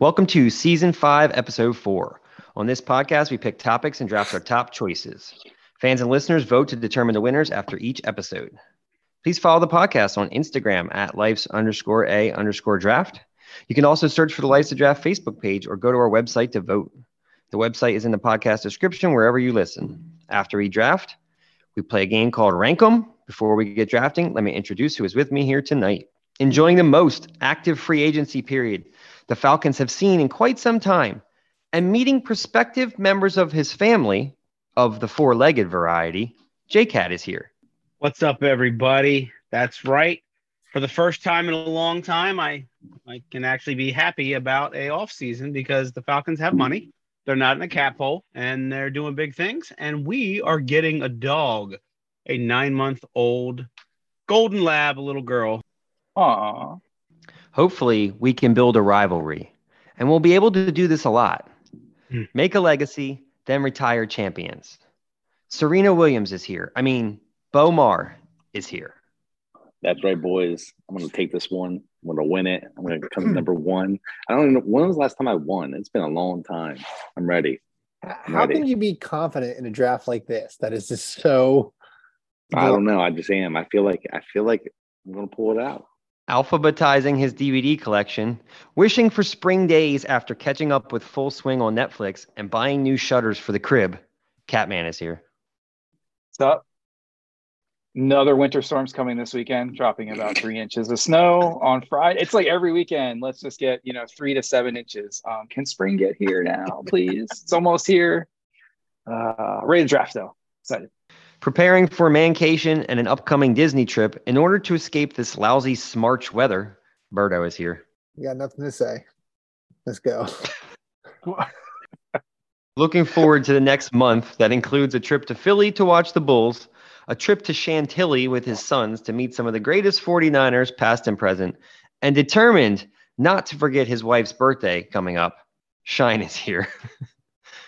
Welcome to season five, episode four. On this podcast, we pick topics and draft our top choices. Fans and listeners vote to determine the winners after each episode. Please follow the podcast on Instagram at life's underscore a underscore draft. You can also search for the Life's a Draft Facebook page or go to our website to vote. The website is in the podcast description wherever you listen. After we draft, we play a game called Rank 'em. Before we get drafting, let me introduce who is with me here tonight. Enjoying the most active free agency period the Falcons have seen in quite some time, and meeting prospective members of his family of the four legged variety, JCat is here. What's up, everybody? That's right. For the first time in a long time, I, I can actually be happy about a off season because the Falcons have money. They're not in a cap hole and they're doing big things. And we are getting a dog, a nine month old golden lab, a little girl. Aw. Hopefully, we can build a rivalry, and we'll be able to do this a lot. Hmm. Make a legacy, then retire champions. Serena Williams is here. I mean, Bomar is here. That's right, boys. I'm going to take this one. I'm going to win it. I'm going to come number one. I don't even know when was the last time I won. It's been a long time. I'm ready. How Ready. can you be confident in a draft like this? That is just so. I don't know. I just am. I feel like I feel like I'm going to pull it out. Alphabetizing his DVD collection, wishing for spring days after catching up with Full Swing on Netflix and buying new shutters for the crib. Catman is here. What's up? Another winter storm's coming this weekend, dropping about three inches of snow on Friday. It's like every weekend. Let's just get you know three to seven inches. Um, can spring get here now, please? it's almost here. Uh, ready to draft though. Excited. Preparing for mancation and an upcoming Disney trip in order to escape this lousy smarch weather, Birdo is here. You got nothing to say. Let's go. Looking forward to the next month that includes a trip to Philly to watch the Bulls, a trip to Chantilly with his sons to meet some of the greatest 49ers, past and present, and determined not to forget his wife's birthday coming up. Shine is here.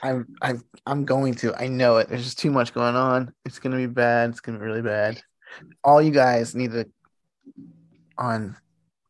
I'm I'm I'm going to. I know it. There's just too much going on. It's gonna be bad. It's gonna be really bad. All you guys need to on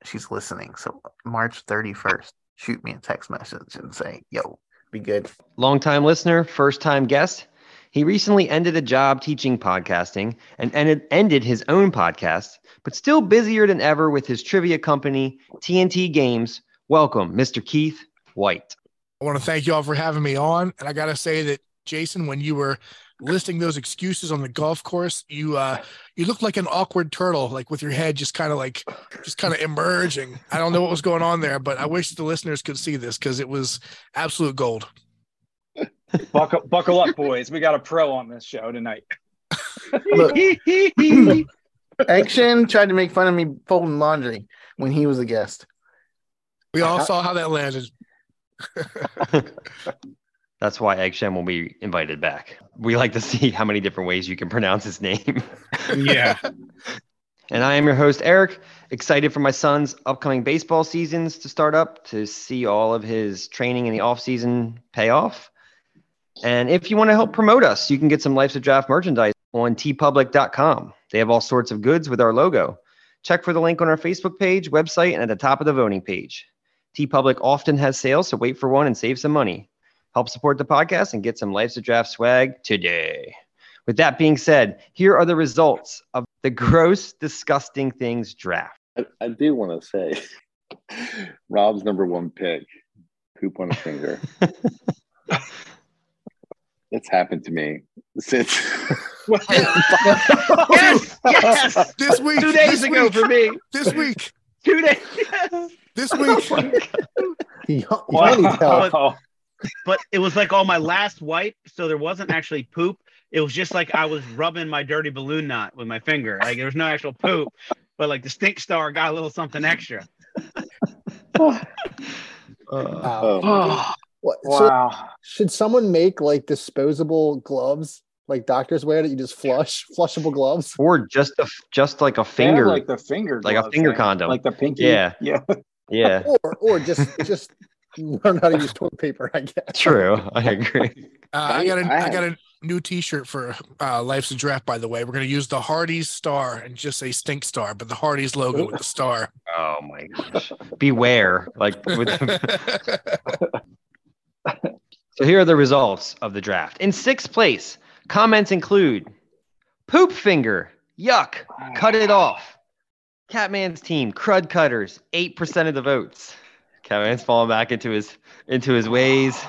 she's listening. So March 31st, shoot me a text message and say, yo, be good. Longtime listener, first time guest. He recently ended a job teaching podcasting and ended, ended his own podcast, but still busier than ever with his trivia company, TNT Games. Welcome, Mr. Keith White. I want to thank you all for having me on. And I got to say that, Jason, when you were listing those excuses on the golf course, you uh you looked like an awkward turtle, like with your head just kind of like just kind of emerging. I don't know what was going on there, but I wish the listeners could see this because it was absolute gold. Buckle, buckle up, boys. We got a pro on this show tonight. Look, Action tried to make fun of me folding laundry when he was a guest. We all saw how that landed. That's why Eggshem will be invited back. We like to see how many different ways you can pronounce his name. Yeah. And I am your host, Eric. Excited for my son's upcoming baseball seasons to start up to see all of his training in the offseason pay off. And if you want to help promote us, you can get some Life's a Draft merchandise on teepublic.com. They have all sorts of goods with our logo. Check for the link on our Facebook page, website, and at the top of the voting page. TeePublic often has sales, so wait for one and save some money. Help support the podcast and get some Life's a Draft swag today. With that being said, here are the results of the gross, disgusting things draft. I, I do want to say, Rob's number one pick, poop on a finger. it's happened to me since. yes, yes. This week, Two days this ago week, for me. this week, Two days. Yes. This week. You, you. Wow. But it was like all my last wipe, so there wasn't actually poop. It was just like I was rubbing my dirty balloon knot with my finger. Like there was no actual poop, but like the stink star got a little something extra. Uh, Wow. Oh, What, so should someone make like disposable gloves, like doctors wear that you just flush, flushable gloves? or just a, just like a finger. like the finger, like a finger thing, condom. like the pinky. Yeah. yeah. yeah, Or or just just learn how to use toilet paper, I guess. true. I agree. Uh, I got a I I got a new T-shirt for uh, Life's a Draft. By the way, we're gonna use the Hardee's star and just say Stink Star, but the Hardee's logo with the star. Oh my gosh. Beware. Like with So here are the results of the draft. In sixth place, comments include poop finger, yuck, cut it off. Catman's team, crud cutters, 8% of the votes. Catman's falling back into his into his ways.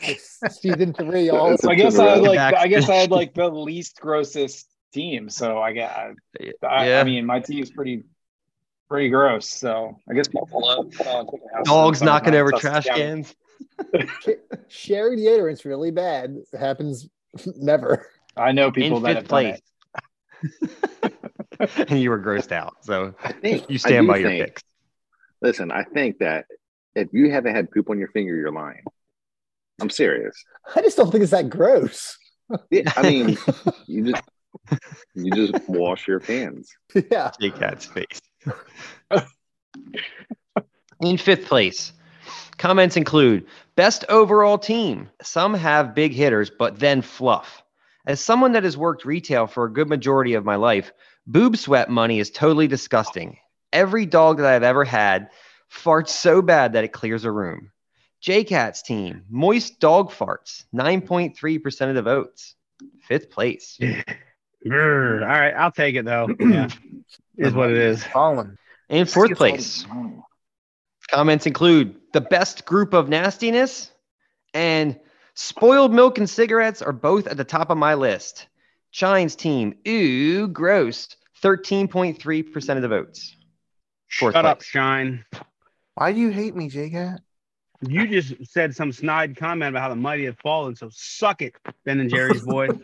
Season three, all So I guess I had like Back- I guess I had like the least grossest team. So I get I, I, Yeah. I mean my team's pretty pretty gross. So I guess Buffalo. uh, Dogs knocking over trash yeah. cans. sharing deodorant's really bad. It happens never. I know people in that fifth have done place. It. and you were grossed out. So I think you stand by your think- picks. Listen, I think that if you haven't had poop on your finger, you're lying. I'm serious. I just don't think it's that gross. Yeah, I mean, you just you just wash your hands. yeah. Jake Cat's face. In fifth place, comments include best overall team. Some have big hitters, but then fluff. As someone that has worked retail for a good majority of my life, boob sweat money is totally disgusting. Every dog that I've ever had farts so bad that it clears a room. JCat's team, moist dog farts, 9.3% of the votes. Fifth place. All right, I'll take it though. Yeah, is what it is. Fallen. In fourth place, Comments include the best group of nastiness and spoiled milk and cigarettes are both at the top of my list. Shine's team, ooh, gross, 13.3% of the votes. Fourth Shut up. Shine. Why do you hate me, J-Cat? You just said some snide comment about how the mighty have fallen, so suck it, Ben and Jerry's boy.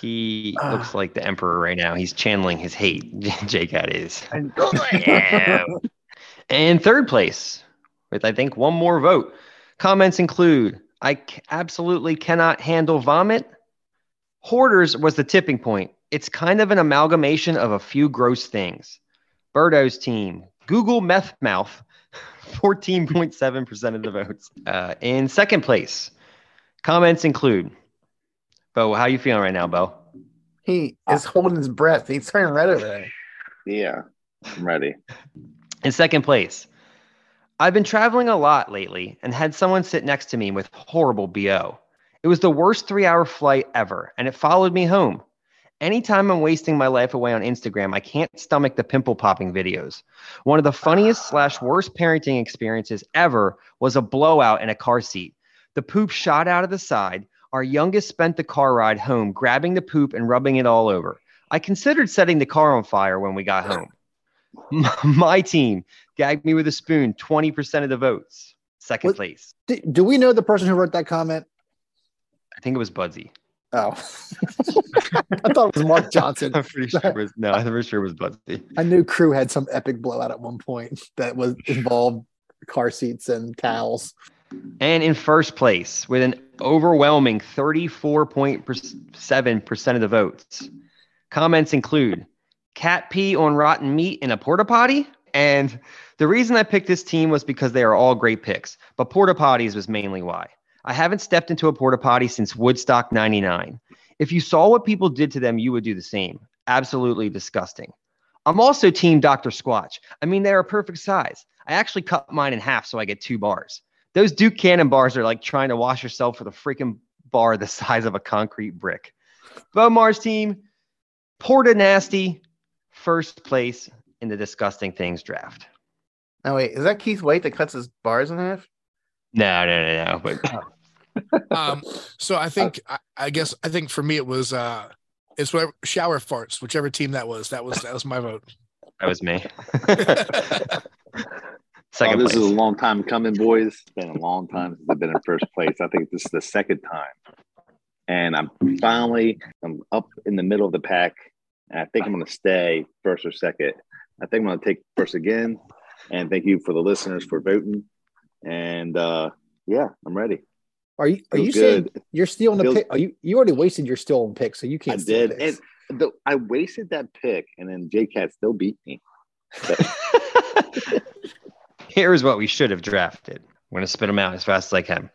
He looks like the emperor right now. He's channeling his hate. J-Cat is. And- and third place, with I think one more vote. Comments include I c- absolutely cannot handle vomit. Hoarders was the tipping point. It's kind of an amalgamation of a few gross things. Birdo's team, Google Meth Mouth, 14.7% of the votes. Uh, in second place, comments include Bo, how you feeling right now, Bo? He is holding his breath. He's turning red over there. Yeah, I'm ready. In second place, I've been traveling a lot lately and had someone sit next to me with horrible BO. It was the worst three hour flight ever, and it followed me home. Anytime I'm wasting my life away on Instagram, I can't stomach the pimple popping videos. One of the funniest ah. slash worst parenting experiences ever was a blowout in a car seat. The poop shot out of the side. Our youngest spent the car ride home grabbing the poop and rubbing it all over. I considered setting the car on fire when we got ah. home. My team gagged me with a spoon, 20% of the votes. Second What- place. Do, do we know the person who wrote that comment? I think it was Budsy. Oh, I thought it was Mark Johnson. I'm pretty sure it was no, I'm pretty sure it was Budsy. I knew Crew had some epic blowout at one point that was involved car seats and towels. And in first place with an overwhelming 34.7% of the votes. Comments include cat pee on rotten meat in a porta potty. And the reason I picked this team was because they are all great picks, but porta potties was mainly why. I haven't stepped into a porta potty since Woodstock 99. If you saw what people did to them, you would do the same. Absolutely disgusting. I'm also team Dr. Squatch. I mean, they're a perfect size. I actually cut mine in half so I get two bars. Those Duke Cannon bars are like trying to wash yourself with a freaking bar the size of a concrete brick. Bomar's team, Porta Nasty, first place in the disgusting things draft. Now wait, is that Keith White that cuts his bars in half? No, no, no, no. But Um, so I think I, I guess I think for me it was uh it's whatever shower farts, whichever team that was. That was that was my vote. that was me. Oh, Second this place. is a long time coming, boys. It's been a long time since I've been in first place. I think this is the second time. And I'm finally I'm up in the middle of the pack. And I think I'm gonna stay first or second. I think I'm gonna take first again. And thank you for the listeners for voting. And uh yeah, I'm ready. Are you are Feels you saying you're stealing the pick? Are you you already wasted your stolen pick, so you can't. steal did. picks. And the, I wasted that pick, and then J Cat still beat me. Here's what we should have drafted. I'm going to spit them out as fast as I can.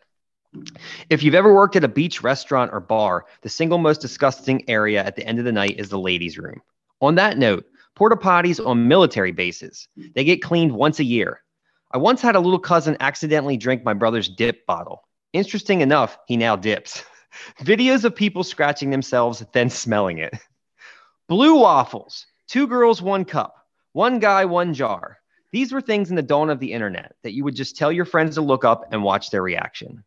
If you've ever worked at a beach restaurant or bar, the single most disgusting area at the end of the night is the ladies' room. On that note, porta potties on military bases. They get cleaned once a year. I once had a little cousin accidentally drink my brother's dip bottle. Interesting enough, he now dips. Videos of people scratching themselves, then smelling it. Blue waffles, two girls, one cup, one guy, one jar. These were things in the dawn of the internet that you would just tell your friends to look up and watch their reaction.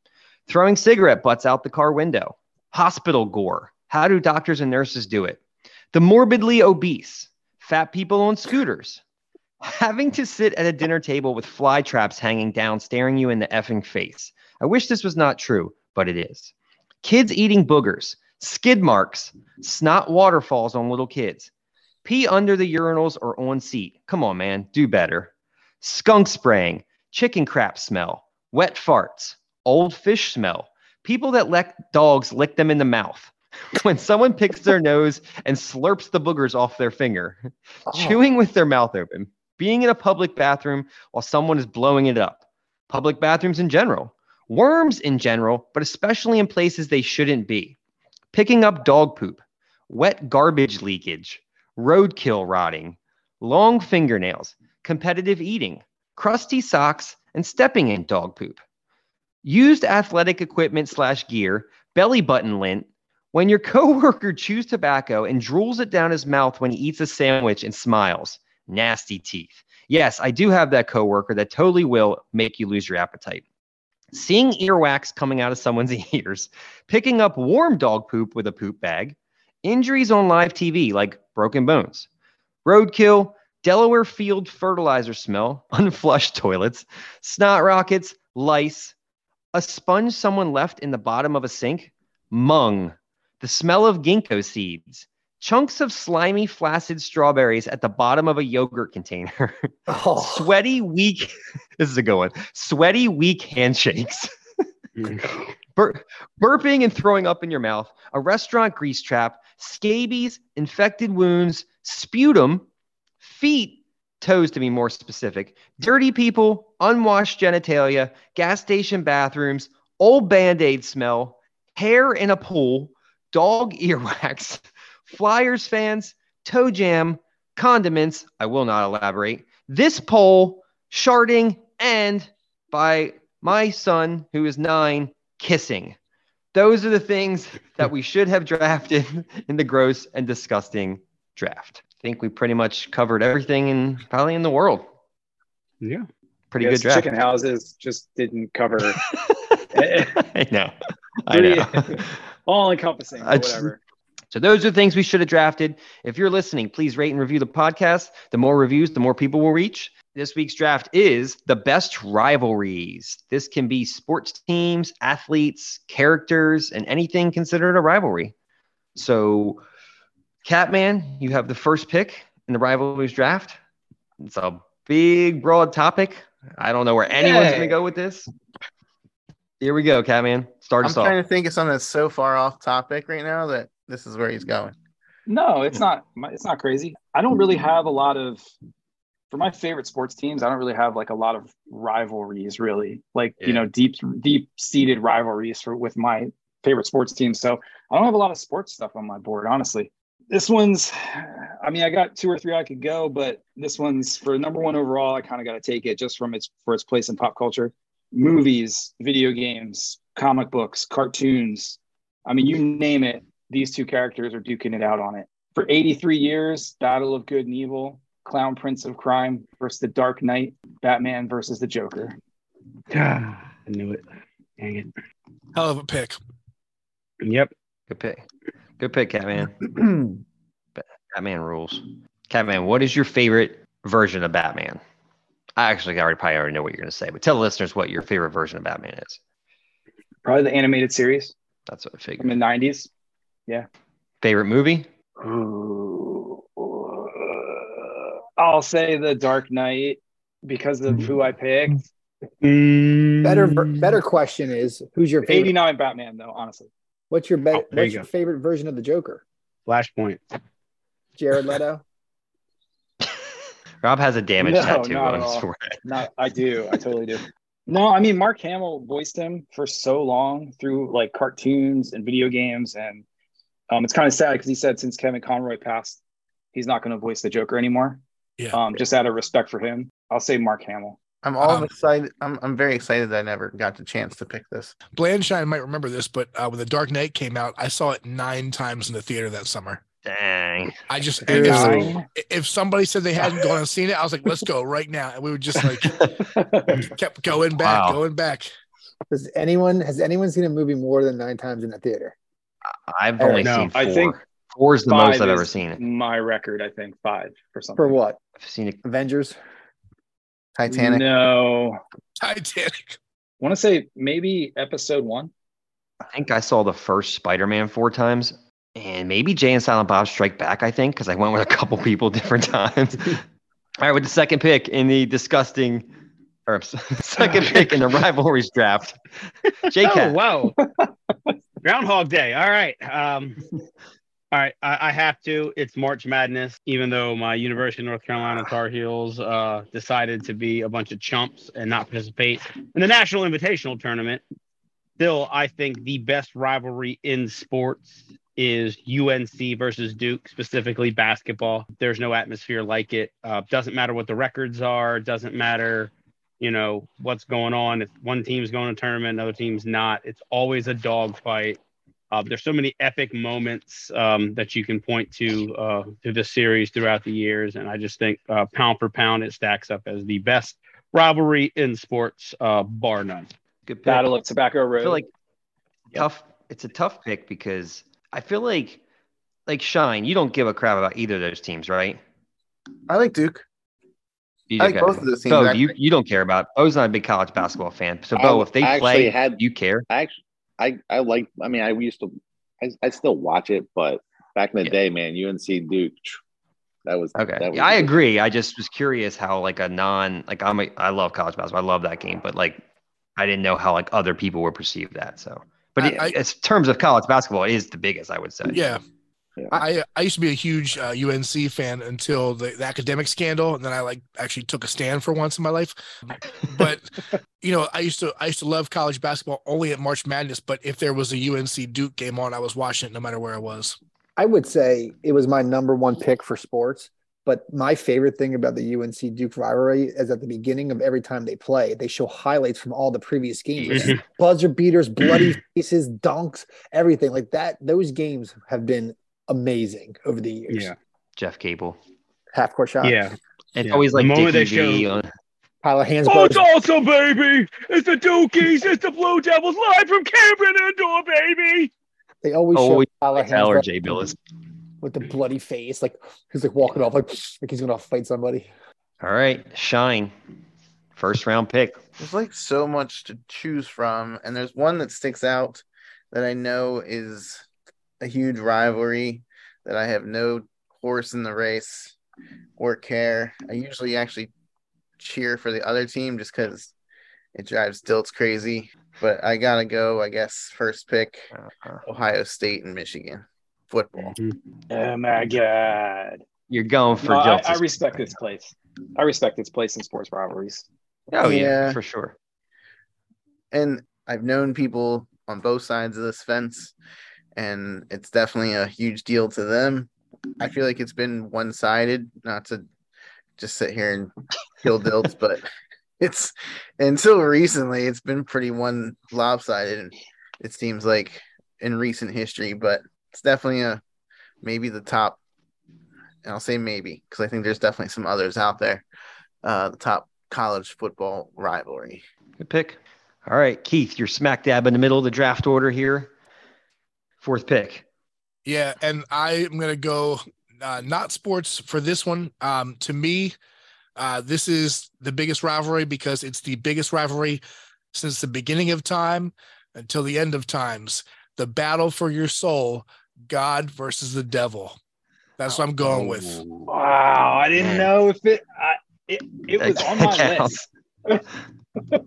Throwing cigarette butts out the car window. Hospital gore. How do doctors and nurses do it? The morbidly obese. Fat people on scooters. Having to sit at a dinner table with fly traps hanging down, staring you in the effing face. I wish this was not true, but it is. Kids eating boogers, skid marks, snot waterfalls on little kids. Pee under the urinals or on seat. Come on, man, do better. Skunk spraying, chicken crap smell, wet farts, old fish smell. People that let dogs lick them in the mouth. when someone picks their nose and slurps the boogers off their finger, Oh. chewing with their mouth open, being in a public bathroom while someone is blowing it up, public bathrooms in general, worms in general, but especially in places they shouldn't be, picking up dog poop, wet garbage leakage, roadkill rotting, long fingernails, competitive eating, crusty socks, and stepping in dog poop. Used athletic equipment slash gear, belly button lint, when your coworker chews tobacco and drools it down his mouth when he eats a sandwich and smiles, nasty teeth. Yes, I do have that coworker that totally will make you lose your appetite. Seeing earwax coming out of someone's ears, picking up warm dog poop with a poop bag, injuries on live TV like broken bones, roadkill, Delaware field fertilizer smell, unflushed toilets, snot rockets, lice, a sponge someone left in the bottom of a sink, mung, the smell of ginkgo seeds, chunks of slimy, flaccid strawberries at the bottom of a yogurt container, Oh, sweaty, weak. this is a good one. Sweaty, weak handshakes. Bur- burping and throwing up in your mouth, a restaurant grease trap, scabies, infected wounds, sputum, feet, toes to be more specific, dirty people, unwashed genitalia, gas station bathrooms, old band aid smell, hair in a pool, dog earwax, Flyers fans, toe jam, condiments. I will not elaborate. This poll, sharding, and by my son, who is nine, kissing. Those are the things that we should have drafted in the gross and disgusting draft. I think we pretty much covered everything in probably in the world. Yeah. Pretty Yes, good draft. Chicken houses just didn't cover I know. I know. all encompassing, I just- whatever. So those are things we should have drafted. If you're listening, please rate and review the podcast. The more reviews, the more people will reach. This week's draft is the best rivalries. This can be sports teams, athletes, characters, and anything considered a rivalry. So, Catman, you have the first pick in the rivalries draft. It's a big, broad topic. I don't know where anyone's going to go with this. Here we go, Catman. Start I'm us off. trying to think of something that's so far off topic right now that this is where he's going. No, it's not. It's not crazy. I don't really mm-hmm. have a lot of. For my favorite sports teams, I don't really have like a lot of rivalries, really, like Yeah. you know, deep, deep seated rivalries for with my favorite sports teams. So I don't have a lot of sports stuff on my board, honestly. This one's, I mean, I got two or three I could go, but this one's for number one overall. I kind of got to take it just from its for its place in pop culture, movies, video games, comic books, cartoons. I mean, you name it, these two characters are duking it out on it. For 83 years, Battle of Good and Evil, Clown Prince of Crime versus the Dark Knight, Batman versus the Joker. I knew it. Dang it. Hell of a pick. Yep. Good pick. Good pick, Catman. Batman rules. Catman, what is your favorite version of Batman? I actually already probably already know what you're going to say, but tell the listeners what your favorite version of Batman is. Probably the animated series That's what I from In the 90s. Favorite movie? Ooh. I'll say the Dark Knight because of who I picked. better Mm. better question is who's your favorite? 89 Batman, though, honestly. What's your be- Oh, there you what's your go. favorite version of the Joker? Flashpoint. Jared Leto. Rob has a damage No, tattoo not on his all. forehead. Not, I do. I totally do. No, I mean Mark Hamill voiced him for so long through like cartoons and video games, and um, it's kind of sad because he said since Kevin Conroy passed, he's not going to voice the Joker anymore. Yeah. Um, just out of respect for him, I'll say Mark Hamill. I'm all Um, excited. I'm I'm very excited that I never got the chance to pick this. Blandshine might remember this, but uh, when The Dark Knight came out, I saw it nine times in the theater that summer. Dang. I just Dude. if, if somebody said they hadn't gone and seen it, I was like, let's go right now. And we would just like kept going back, Wow. going back. Does anyone has anyone seen a movie more than nine times in a theater? I've Or only no, seen four. I think four is the most I've ever seen. My record, I think, five for something. For what? I've seen it. Avengers. Titanic. No, Titanic. want to say maybe episode one. I think I saw the first Spider-Man four times, and maybe Jay and Silent Bob Strike Back. I think because I went with a couple people different times. All right, with the second pick in the disgusting, or second pick in the rivalries draft, J Oh wow, Groundhog Day. All right. Um, all right. I, I have to. It's March Madness. Even though my University of North Carolina Tar Heels uh, decided to be a bunch of chumps and not participate in the National Invitational Tournament, still, I think the best rivalry in sports is UNC versus Duke, specifically basketball. There's no atmosphere like it. Uh, doesn't matter what the records are. Doesn't matter you know what's going on. If one team's going to tournament, another team's not. It's always a dogfight. Uh, there's so many epic moments um, that you can point to uh, to this series throughout the years, and I just think uh, pound for pound, it stacks up as the best rivalry in sports, uh, bar none. Good pick. Battle of Tobacco I Road. feel like tough. It's a tough pick because I feel like, like Shine, you don't give a crap about either of those teams, right? I like Duke. You I like both of those teams. Bo, actually. you you don't care about. Bo's not a big college basketball fan. So Bo, I- if they I play, actually had- you care. I actually, I, I like. I mean, I used to. I, I still watch it, but back in the Yeah. day, man, UNC Duke. That was Okay, That was yeah, I agree. I just was curious how like a non like I'm a, I love college basketball. I love that game, but like I didn't know how like other people would perceive that. So, but I- it, I- as terms of college basketball, it is the biggest, I would say. Yeah. Yeah. I I used to be a huge uh, UNC fan until the, the academic scandal, and then I like actually took a stand for once in my life. But you know, I used to I used to love college basketball only at March Madness. But if there was a UNC Duke game on, I was watching it no matter where I was. I would say it was my number one pick for sports. But my favorite thing about the UNC Duke rivalry is at the beginning of every time they play, they show highlights from all the previous games, like buzzer beaters, bloody faces, dunks, everything like that. Those games have been amazing over the years. Yeah, Jeff Capel. Half court shot. yeah. It's Yeah. always The like moment Dickie they show- on- uh, Pile of hands. Oh, it's broken. awesome, baby! It's the Dukies, it's the Blue Devils live from Cameron Indoor, baby. They always show Always pile of hands Tyler broken J. Billis. with the bloody face, like he's like walking off, like like he's gonna fight somebody. All right, Shine. First round pick. There's like so much to choose from, and there's one that sticks out that I know is a huge rivalry that I have no horse in the race or care. I usually actually cheer for the other team just because it drives Dilts crazy. But I gotta go, I guess, first pick Uh, Ohio State and Michigan football. oh my god! you're going for No, I, Dilts. I respect this place. I respect its place in sports rivalries. Oh yeah, Yeah. for sure. and I've known people on both sides of this fence, and it's definitely a huge deal to them. I feel like it's been one sided, not to just sit here and kill dilts, but it's until recently it's been pretty one lopsided, it seems like in recent history, but it's definitely a maybe the top. And I'll say maybe because I think there's definitely some others out there. Uh, the top college football rivalry. Good pick. All right, Keith, you're smack dab in the middle of the draft order here. Fourth pick. Yeah, and I'm gonna go uh, not sports for this one. Um, to me, uh, this is the biggest rivalry because it's the biggest rivalry since the beginning of time until the end of times. The battle for your soul, God versus the devil. That's what I'm going with. Wow, I didn't know if it. I, it it was on my list. I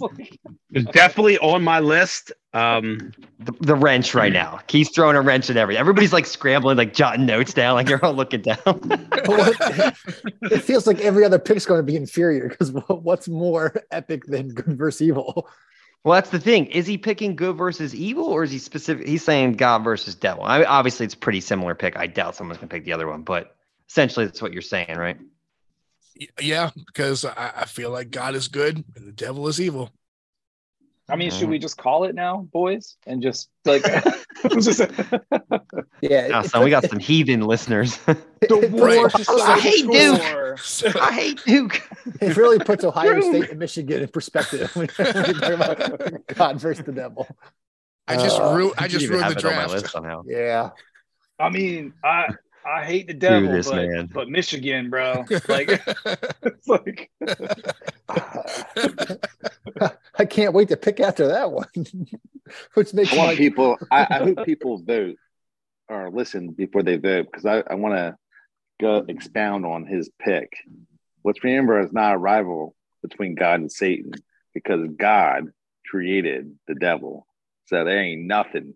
like, It's definitely on my list. Um, The, the wrench right now. He's throwing a wrench at everything. Everybody's like scrambling, like jotting notes down, like you're all looking down. it feels like every other pick's going to be inferior because what's more epic than good versus evil? well, that's the thing. Is he picking good versus evil, or is he specific? He's saying God versus devil. I mean, obviously, it's a pretty similar pick. I doubt someone's gonna pick the other one, but Essentially, that's what you're saying, right? Y- Yeah, because I, I feel like God is good and the devil is evil. I mean, Mm-hmm. should we just call it now, boys, and just like just Yeah, Now, it- son, we got some heathen listeners. it, it, Right. puts- I hate Duke. So, I hate Duke. it really puts Ohio True. State and Michigan in perspective when we talk about God versus the devil. I just Uh, ru- I just even ruined the it on my draft. list somehow. Yeah. I mean, I I hate the devil, this, but, man. but Michigan, bro. Like it's like I can't wait to pick after that one. Which makes I want my people. I, I hope people vote or listen before they vote because I, I want to go expound on his pick. Let's remember, it's not a rival between God and Satan because God created the devil, so there ain't nothing.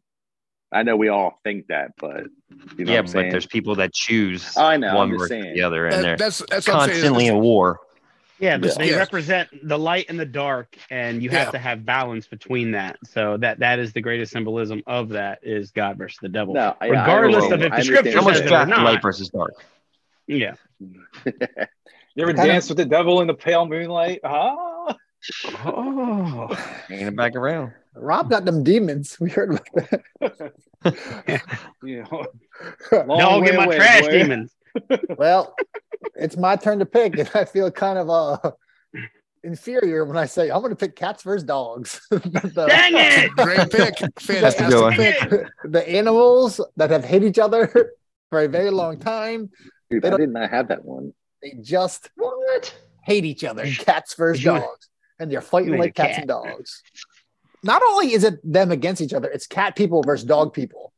I know we all think that, but you know yeah, what I'm but saying. there's people that choose I know. one I'm versus saying. the other, and That- they're that's that's what I'm saying. constantly in war. Yeah, but Yeah. they Yeah. represent the light and the dark, and you have Yeah. to have balance between that. So that that is the greatest symbolism of that is God versus the devil. No, I- I Regardless of if the scripture How much says it or not. light versus dark? Yeah, you ever dance of... with the devil in the pale moonlight? Ah, Oh, bringing it back around. Rob got them demons. We heard about you know, that. long don't get my away, trash boy. demons. well, it's my turn to pick, and I feel kind of uh inferior when I say I'm going to pick cats versus dogs. the, Dang it! Great pick. That's a. Fantastic pick. the animals that have hate each other for a very long time. Dude, They I did not have that one. They just What? hate each other. Cats versus dogs, and they're fighting like cats cat. and dogs. Not only is it them against each other, it's cat people versus dog people.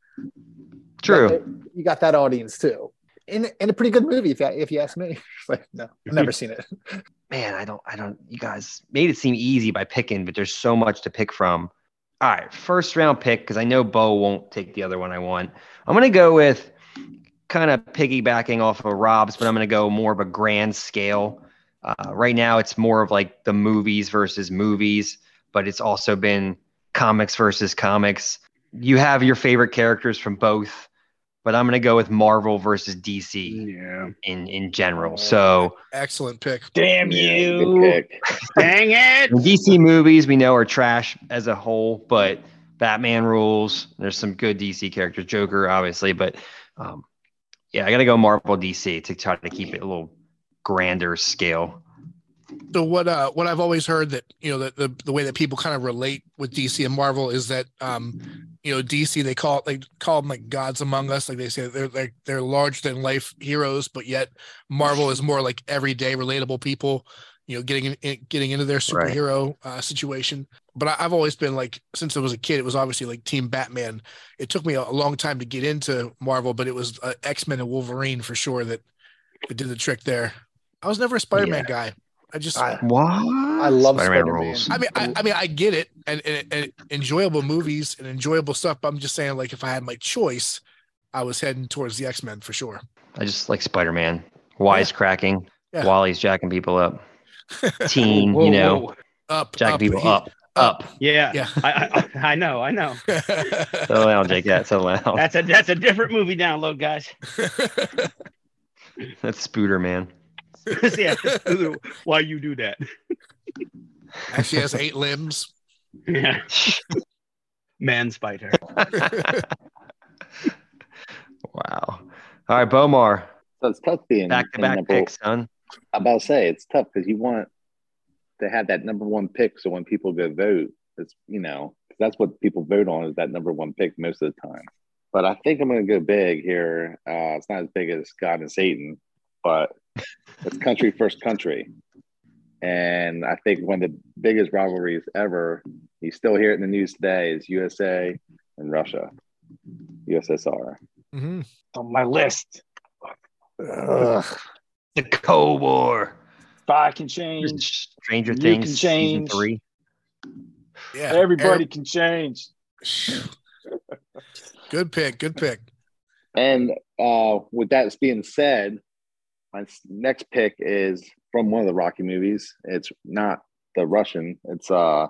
True. That- You got that audience too. In, in a pretty good movie, if you, if you ask me. But no, I've never seen it. Man, I don't, I don't. You guys made it seem easy by picking, but there's so much to pick from. All right, first round pick because I know Bo won't take the other one I want. I'm gonna go with kind of piggybacking off of Rob's, but I'm gonna go more of a grand scale. Uh, right now, it's more of like the movies versus movies, but it's also been comics versus comics. You have your favorite characters from both, but I'm gonna go with Marvel versus DC Yeah. in in general. So. Excellent pick. Damn you! pick. Dang it! DC movies we know are trash as a whole, but Batman rules. There's some good DC characters, Joker obviously, but um, yeah, I got to go Marvel DC to try to keep it a little grander scale. So what uh what I've always heard that you know that the the way that people kind of relate with DC and Marvel is that um you know DC they call it they call them like gods among us like they say they're like they're larger than life heroes but yet Marvel is more like everyday relatable people you know getting in, getting into their Right. superhero uh, situation but I, I've always been like since I was a kid it was obviously like Team Batman it took me a, long time to get into Marvel but it was uh, X Men and Wolverine for sure that, that did the trick there I was never a Spider Man guy I just I, What? I love Spider-Man Spider-Man. rules. I mean, I, I mean, I get it, and, and, and enjoyable movies and enjoyable stuff. But I'm just saying, like, if I had my choice, I was heading towards the X Men for sure. I just like Spider Man. Wisecracking Yeah. while he's jacking people up. Teen, Whoa, you know, whoa. Up, jacking up, people he- up, up. Yeah, Yeah. I, I I know, I know. Settle down, Jake. Yeah, settle down. That's a that's a different movie download, guys. That's Spooder Man. yeah, why you do that? She has eight limbs. Yeah, man spider. wow. All right, Bomar. So it's tough being Back to back number- picks, son. I'm about to say it's tough because you want to have that number one pick. So when people go vote, it's you know that's what people vote on is that number one pick most of the time. But I think I'm going to go big here. Uh, it's not as big as God and Satan, but it's country first country. And I think one of the biggest rivalries ever, you still hear it in the news today, is USA and Russia, USSR. Mhm. on my list. Ugh. The Cold War. If I can change, Stranger You Things can season change. three. Yeah, everybody can change. Good pick. Good pick. And uh, with that being said, my next pick is from one of the Rocky movies. It's not the Russian. It's uh,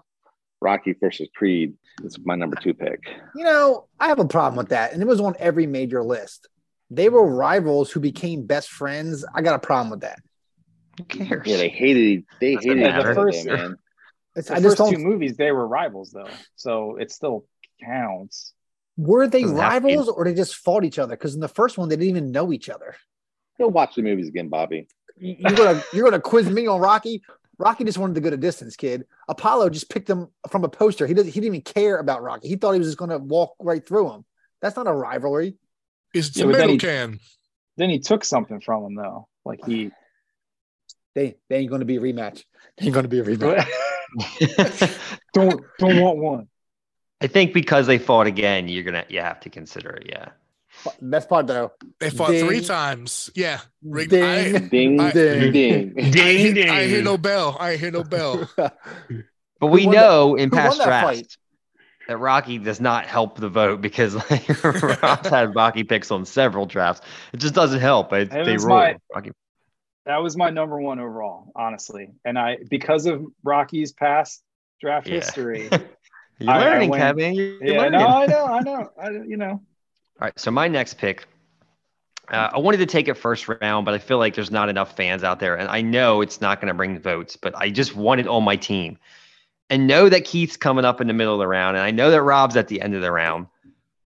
Rocky versus Creed. It's my number two pick. You know, I have a problem with that. And it was on every major list. They were rivals who became best friends. I got a problem with that. Who cares? Yeah, they hated they Doesn't hated each matter. other, First- man. It's, The I just first two movies, they were rivals though, so it still counts. Were they Doesn't have to be. rivals or they just fought each other? Because in the first one, they didn't even know each other. Go watch the movies again, Bobby. You- You're gonna you're gonna quiz me on Rocky. Rocky just wanted to go to distance, kid. Apollo just picked him from a poster. He doesn't. He didn't even care about Rocky. He thought he was just gonna walk right through him. That's not a rivalry. It's Yeah, but then he- can. Then he took something from him though, like he. They they ain't gonna be a rematch. They ain't gonna be a rematch. don't don't want one. I think because they fought again, you're gonna you have to consider it. Yeah. Best part though. They fought three times. Yeah. Rick- Ding. I- Ding, I- ding, ding. I, ain't Ding, hear- I hear no bell. I ain't hear no bell. But we won that- know in past that drafts fight? that Rocky does not help the vote because like, Rob's had Rocky picks on several drafts. It just doesn't help. It, they was roll. my- Rocky. That was my number one overall, honestly. And I because of Rocky's past draft Yeah. history. You're I- I learning, went- Kevin. You're yeah, learning. no, I know, I know, I you know. All right. So my next pick, uh, I wanted to take it first round, but I feel like there's not enough fans out there, and I know it's not going to bring votes, but I just want it on my team, and know that Keith's coming up in the middle of the round, and I know that Rob's at the end of the round,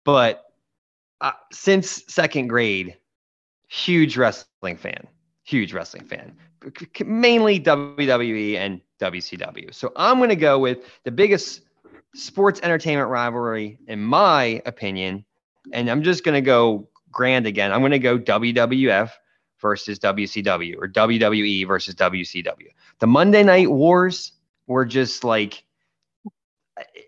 but uh, since second grade, huge wrestling fan, huge wrestling fan, mainly WWE and WCW. So I'm going to go with the biggest sports entertainment rivalry, in my opinion, and I'm just going to go grand again. I'm going to go WWF versus WCW or WWE versus WCW. The Monday Night Wars were just like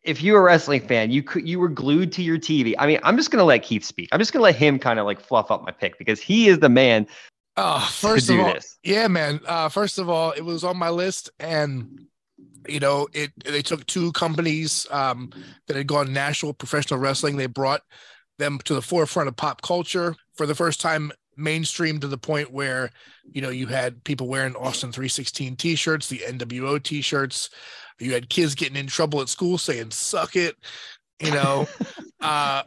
if you were a wrestling fan, you could you were glued to your TV. I mean, I'm just going to let Keith speak. I'm just going to let him kind of like fluff up my pick because he is the man Oh, to first of all, this. yeah, man. Uh, first of all, it was on my list, and you know, it they took two companies um, that had gone national professional wrestling. They brought them to the forefront of pop culture for the first time, mainstream to the point where you know you had people wearing Austin 316 t-shirts, the NWO t-shirts. You had kids getting in trouble at school saying "suck it," you know. uh,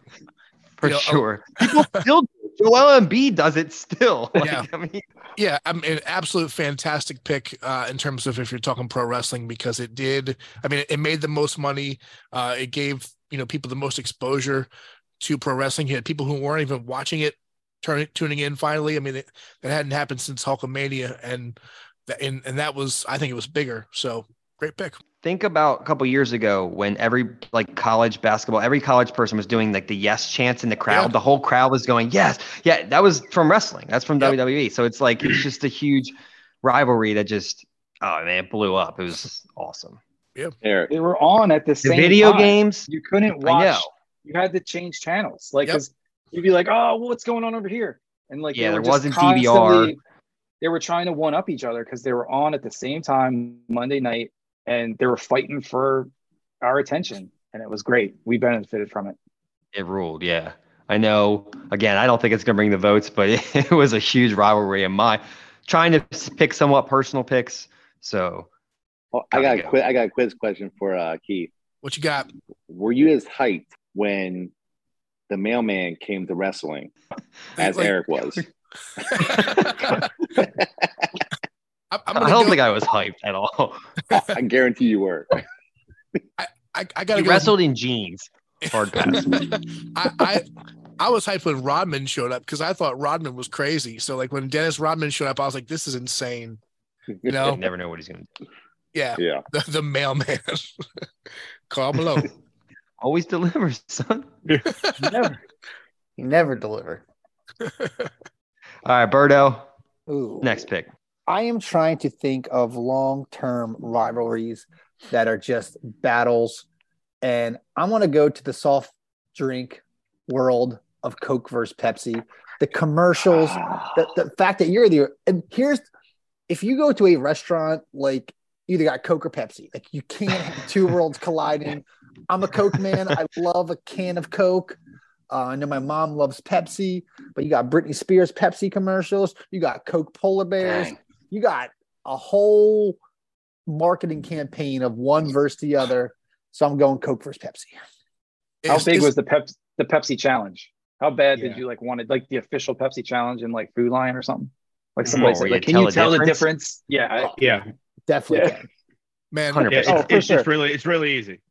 for you know, sure. People still. Joel Embiid does it still. Like, Yeah. I mean, Yeah, I'm an absolute fantastic pick uh, in terms of if you're talking pro wrestling because it did. I mean, it made the most money. Uh, it gave you know people the most exposure to pro wrestling. You had people who weren't even watching it turning tuning in. Finally, I mean, it, that hadn't happened since Hulkamania, and that and, and that was I think it was bigger. So great pick. think about a couple years ago when every like college basketball, every college person was doing like the yes chants in the crowd. Yeah. The whole crowd was going yes. Yeah, that was from wrestling. That's from Yep. WWE. So it's like it's just a huge rivalry that just oh man, it blew up. It was awesome. Yeah, They were on at the The same video time. games, You couldn't I watch. Know. You had to change channels. Like, Yep. 'cause you'd be like, "Oh, well, what's going on over here?" And like, Yeah, there wasn't DVR. They were trying to one up each other because they were on at the same time Monday night, and they were fighting for our attention, and it was great. We benefited from it. it ruled. Yeah. I know. Again, I don't think it's gonna bring the votes, but it, was a huge rivalry. And my trying to pick somewhat personal picks. So oh, I got Gotta a go. quiz. I got a quiz question for uh, Keith. What you got? Were you as hyped when the mailman came to wrestling as Like- Eric was? I'm, I'm I don't go, think I was hyped at all. I guarantee you were. I, I gotta He wrestled in jeans. Hard pass. I, I I was hyped when Rodman showed up because I thought Rodman was crazy. So like when Dennis Rodman showed up, I was like, this is insane. You know, You never know what he's gonna do. Yeah, Yeah. the, the mailman, Karl Malone. Always delivers, son. Never. He never delivered. All right, Birdo. Ooh. Next pick. I am trying to think of long-term rivalries that are just battles, and I want to go to the soft drink world of Coke versus Pepsi. The commercials, the, the fact that you're the and here's if you go to a restaurant like you either got Coke or Pepsi, like you can't have two worlds colliding. I'm a Coke man. I love a can of Coke. Uh, I know my mom loves Pepsi, but you got Britney Spears Pepsi commercials. You got Coke polar bears. Dang. You got a whole marketing campaign of one versus the other. So I'm going Coke versus Pepsi. How big was the Pep the Pepsi challenge? How bad Yeah. did you like want it like the official Pepsi challenge in like Food Lion or something? Like Oh, somebody said, where you like, can tell you tell the difference? difference? Yeah, I- Yeah, Definitely Yeah. Man, 100%. yeah. It's, Oh, for it's just sure. really, it's really easy.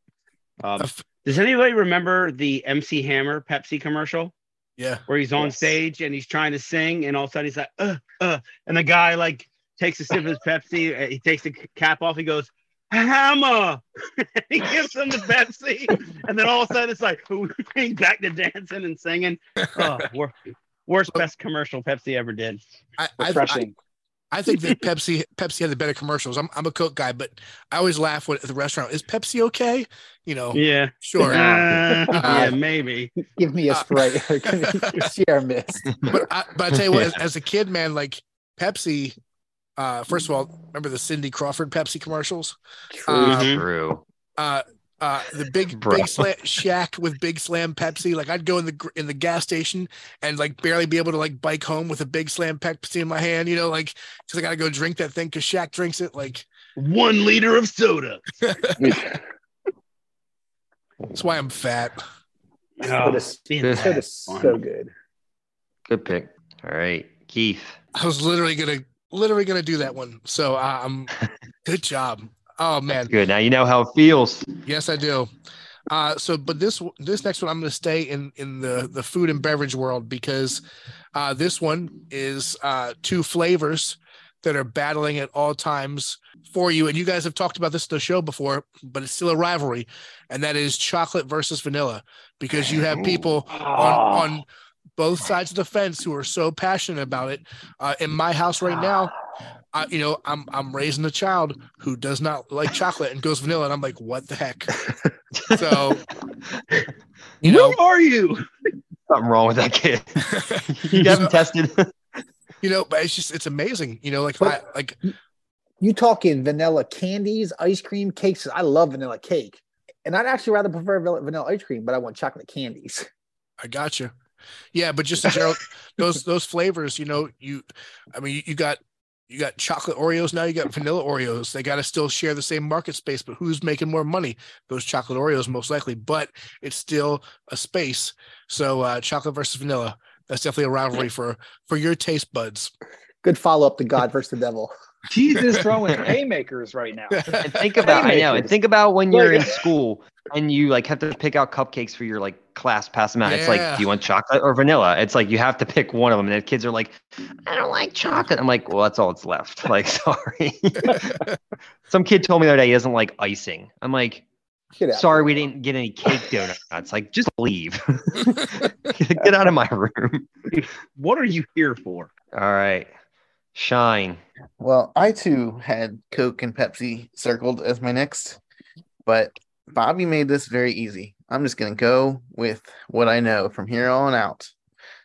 Um, Of- does anybody remember the MC Hammer Pepsi commercial yeah. where he's on Yes. stage and he's trying to sing, and all of a sudden he's like, uh, uh, and the guy like takes a sip of his Pepsi, uh, he takes the cap off, he goes, Hammer, he gives him the Pepsi, and then all of a sudden it's like he's back to dancing and singing. Oh, wor- worst best commercial Pepsi ever did. I, I, refreshing. I think that Pepsi Pepsi had the better commercials. I'm I'm a Coke guy, but I always laugh when at the restaurant. Is Pepsi okay? You know, Yeah, sure. Uh, yeah, maybe. Give me a Uh, Sprite. Give me a Sierra Mist. but I, but I tell you what, as, as a kid, man, like Pepsi. Uh, first of all, remember the Cindy Crawford Pepsi commercials? Um, Mhm. True. Uh, uh, the big Bro. big slam Shaq with big slam Pepsi. Like I'd go in the in the gas station and like barely be able to like bike home with a big slam Pepsi in my hand. You know, like because I gotta go drink that thing because Shaq drinks it. Like One liter of soda. that's why I'm fat. Oh, Soda's, being Good. is so good. Good pick. All right. Keith. I was literally gonna literally gonna do that one. So I'm. good job. Oh man, Good. Now you know how it feels. yes I do. Uh, so but this this next one I'm gonna stay in in the the food and beverage world because uh, this one is uh, two flavors that are battling at all times for you, and you guys have talked about this in the show before, but it's still a rivalry, and that is chocolate versus vanilla because you have people on Ah. on both sides of the fence who are so passionate about it. Uh, in my house right now, I, you know, I'm I'm raising a child who does not like chocolate and goes vanilla, and I'm like, what the heck? So, you know, Who are you? Something wrong with that kid. you haven't tested. you know, but it's just it's amazing. You know, like I like You talking vanilla candies, ice cream, cakes? I love vanilla cake, and I'd actually rather prefer vanilla, vanilla ice cream, but I want chocolate candies. I got you. Yeah, but just in general, those those flavors, you know, you, I mean, you, you got you got chocolate Oreos now, you got vanilla Oreos. They got to still share the same market space, but who's making more money? Those chocolate Oreos, most likely. But it's still a space. So uh, chocolate versus vanilla. That's definitely a rivalry for for your taste buds. Good follow up to God versus the Devil. Cheese is throwing haymakers right now. And think about I know, and think about when you're in school and you like have to pick out cupcakes for your like class pass them out. It's like, do you want chocolate or vanilla? It's like you have to pick one of them, and the kids are like, I don't like chocolate. I'm like, well, that's all it's left. Like, sorry. Some kid told me the other day he doesn't like icing. I'm like, Get sorry, we didn't get any cake donuts. Like, just leave. get out of my room. What are you here for? All right, shine. Well, I too had Coke and Pepsi circled as my next, but Bobby made this very easy. I'm just going to go with what I know from here on out.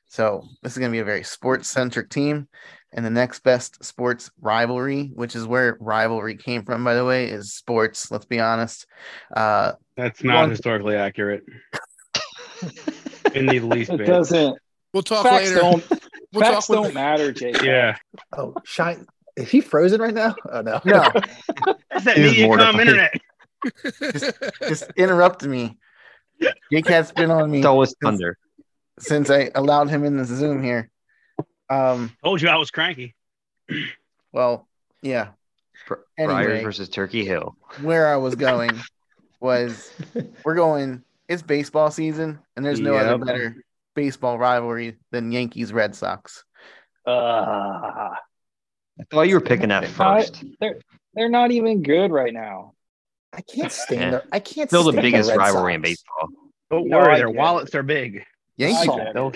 So, this is going to be a very sports centric team. And the next best sports rivalry, which is where rivalry came from, by the way, is sports. Let's be honest. Uh, That's not One- historically accurate. In the least It bit. doesn't. We'll talk Facts later. don't. We'll facts talk don't with, matter, Jake. Yeah. Oh, shine. Is he frozen right now? Oh no. no, That's that He was media com mortified. internet. just interrupted me. Jake has been on me Stole his thunder. since I allowed him in the Zoom here. Um, Told you I was cranky. well, yeah. Br- Anyway. Breyers versus Turkey Hill. where I was going was we're going it's baseball season and there's no other better baseball rivalry than Yankees Red Sox. Uh, I thought you were picking that first. they're they're not even good right now. I can't stand Yeah. the. I can't. Still the stand biggest Red rivalry in baseball. Don't No, worry, I their get it. wallets are big. Yankees I get it. They'll-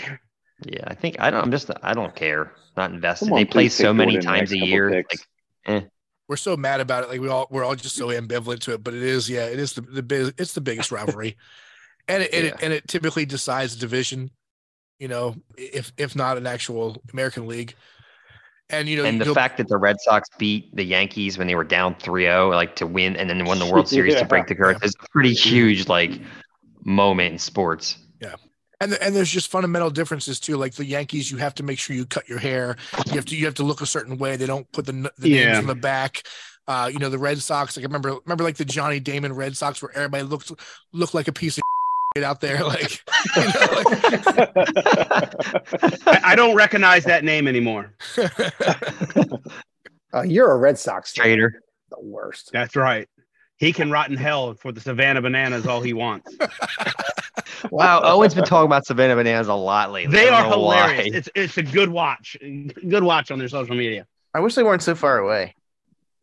Yeah, I think I don't. I'm just. I don't care. Not invested. On, they play so many Jordan times a year. picks. Like, we're so mad about it. Like we all we're all just so ambivalent to it. But it is, yeah, it is the the big it's the biggest rivalry, and it, and, it and it typically decides a division. You know, if if not an actual American League, and you know, and the fact that the Red Sox beat the Yankees when they were down 3-0, like to win, and then won the World Series to break the curse is a pretty huge like moment in sports. Yeah, and the, and there's just fundamental differences too. Like the Yankees, you have to make sure you cut your hair. You have to you have to look a certain way. They don't put the, n- the names on the back. Uh, you know the Red Sox. Like I remember remember like the Johnny Damon Red Sox where everybody looked looked like a piece of out there, like, you know, like I, I don't recognize that name anymore. Uh, you're a Red Sox fan. Trader. The worst. That's right. He can rot in hell for the Savannah Bananas all he wants. Wow, Owen's been talking about Savannah Bananas a lot lately. They are don't why. hilarious. It's it's a good watch. Good watch on their social media. I wish they weren't so far away.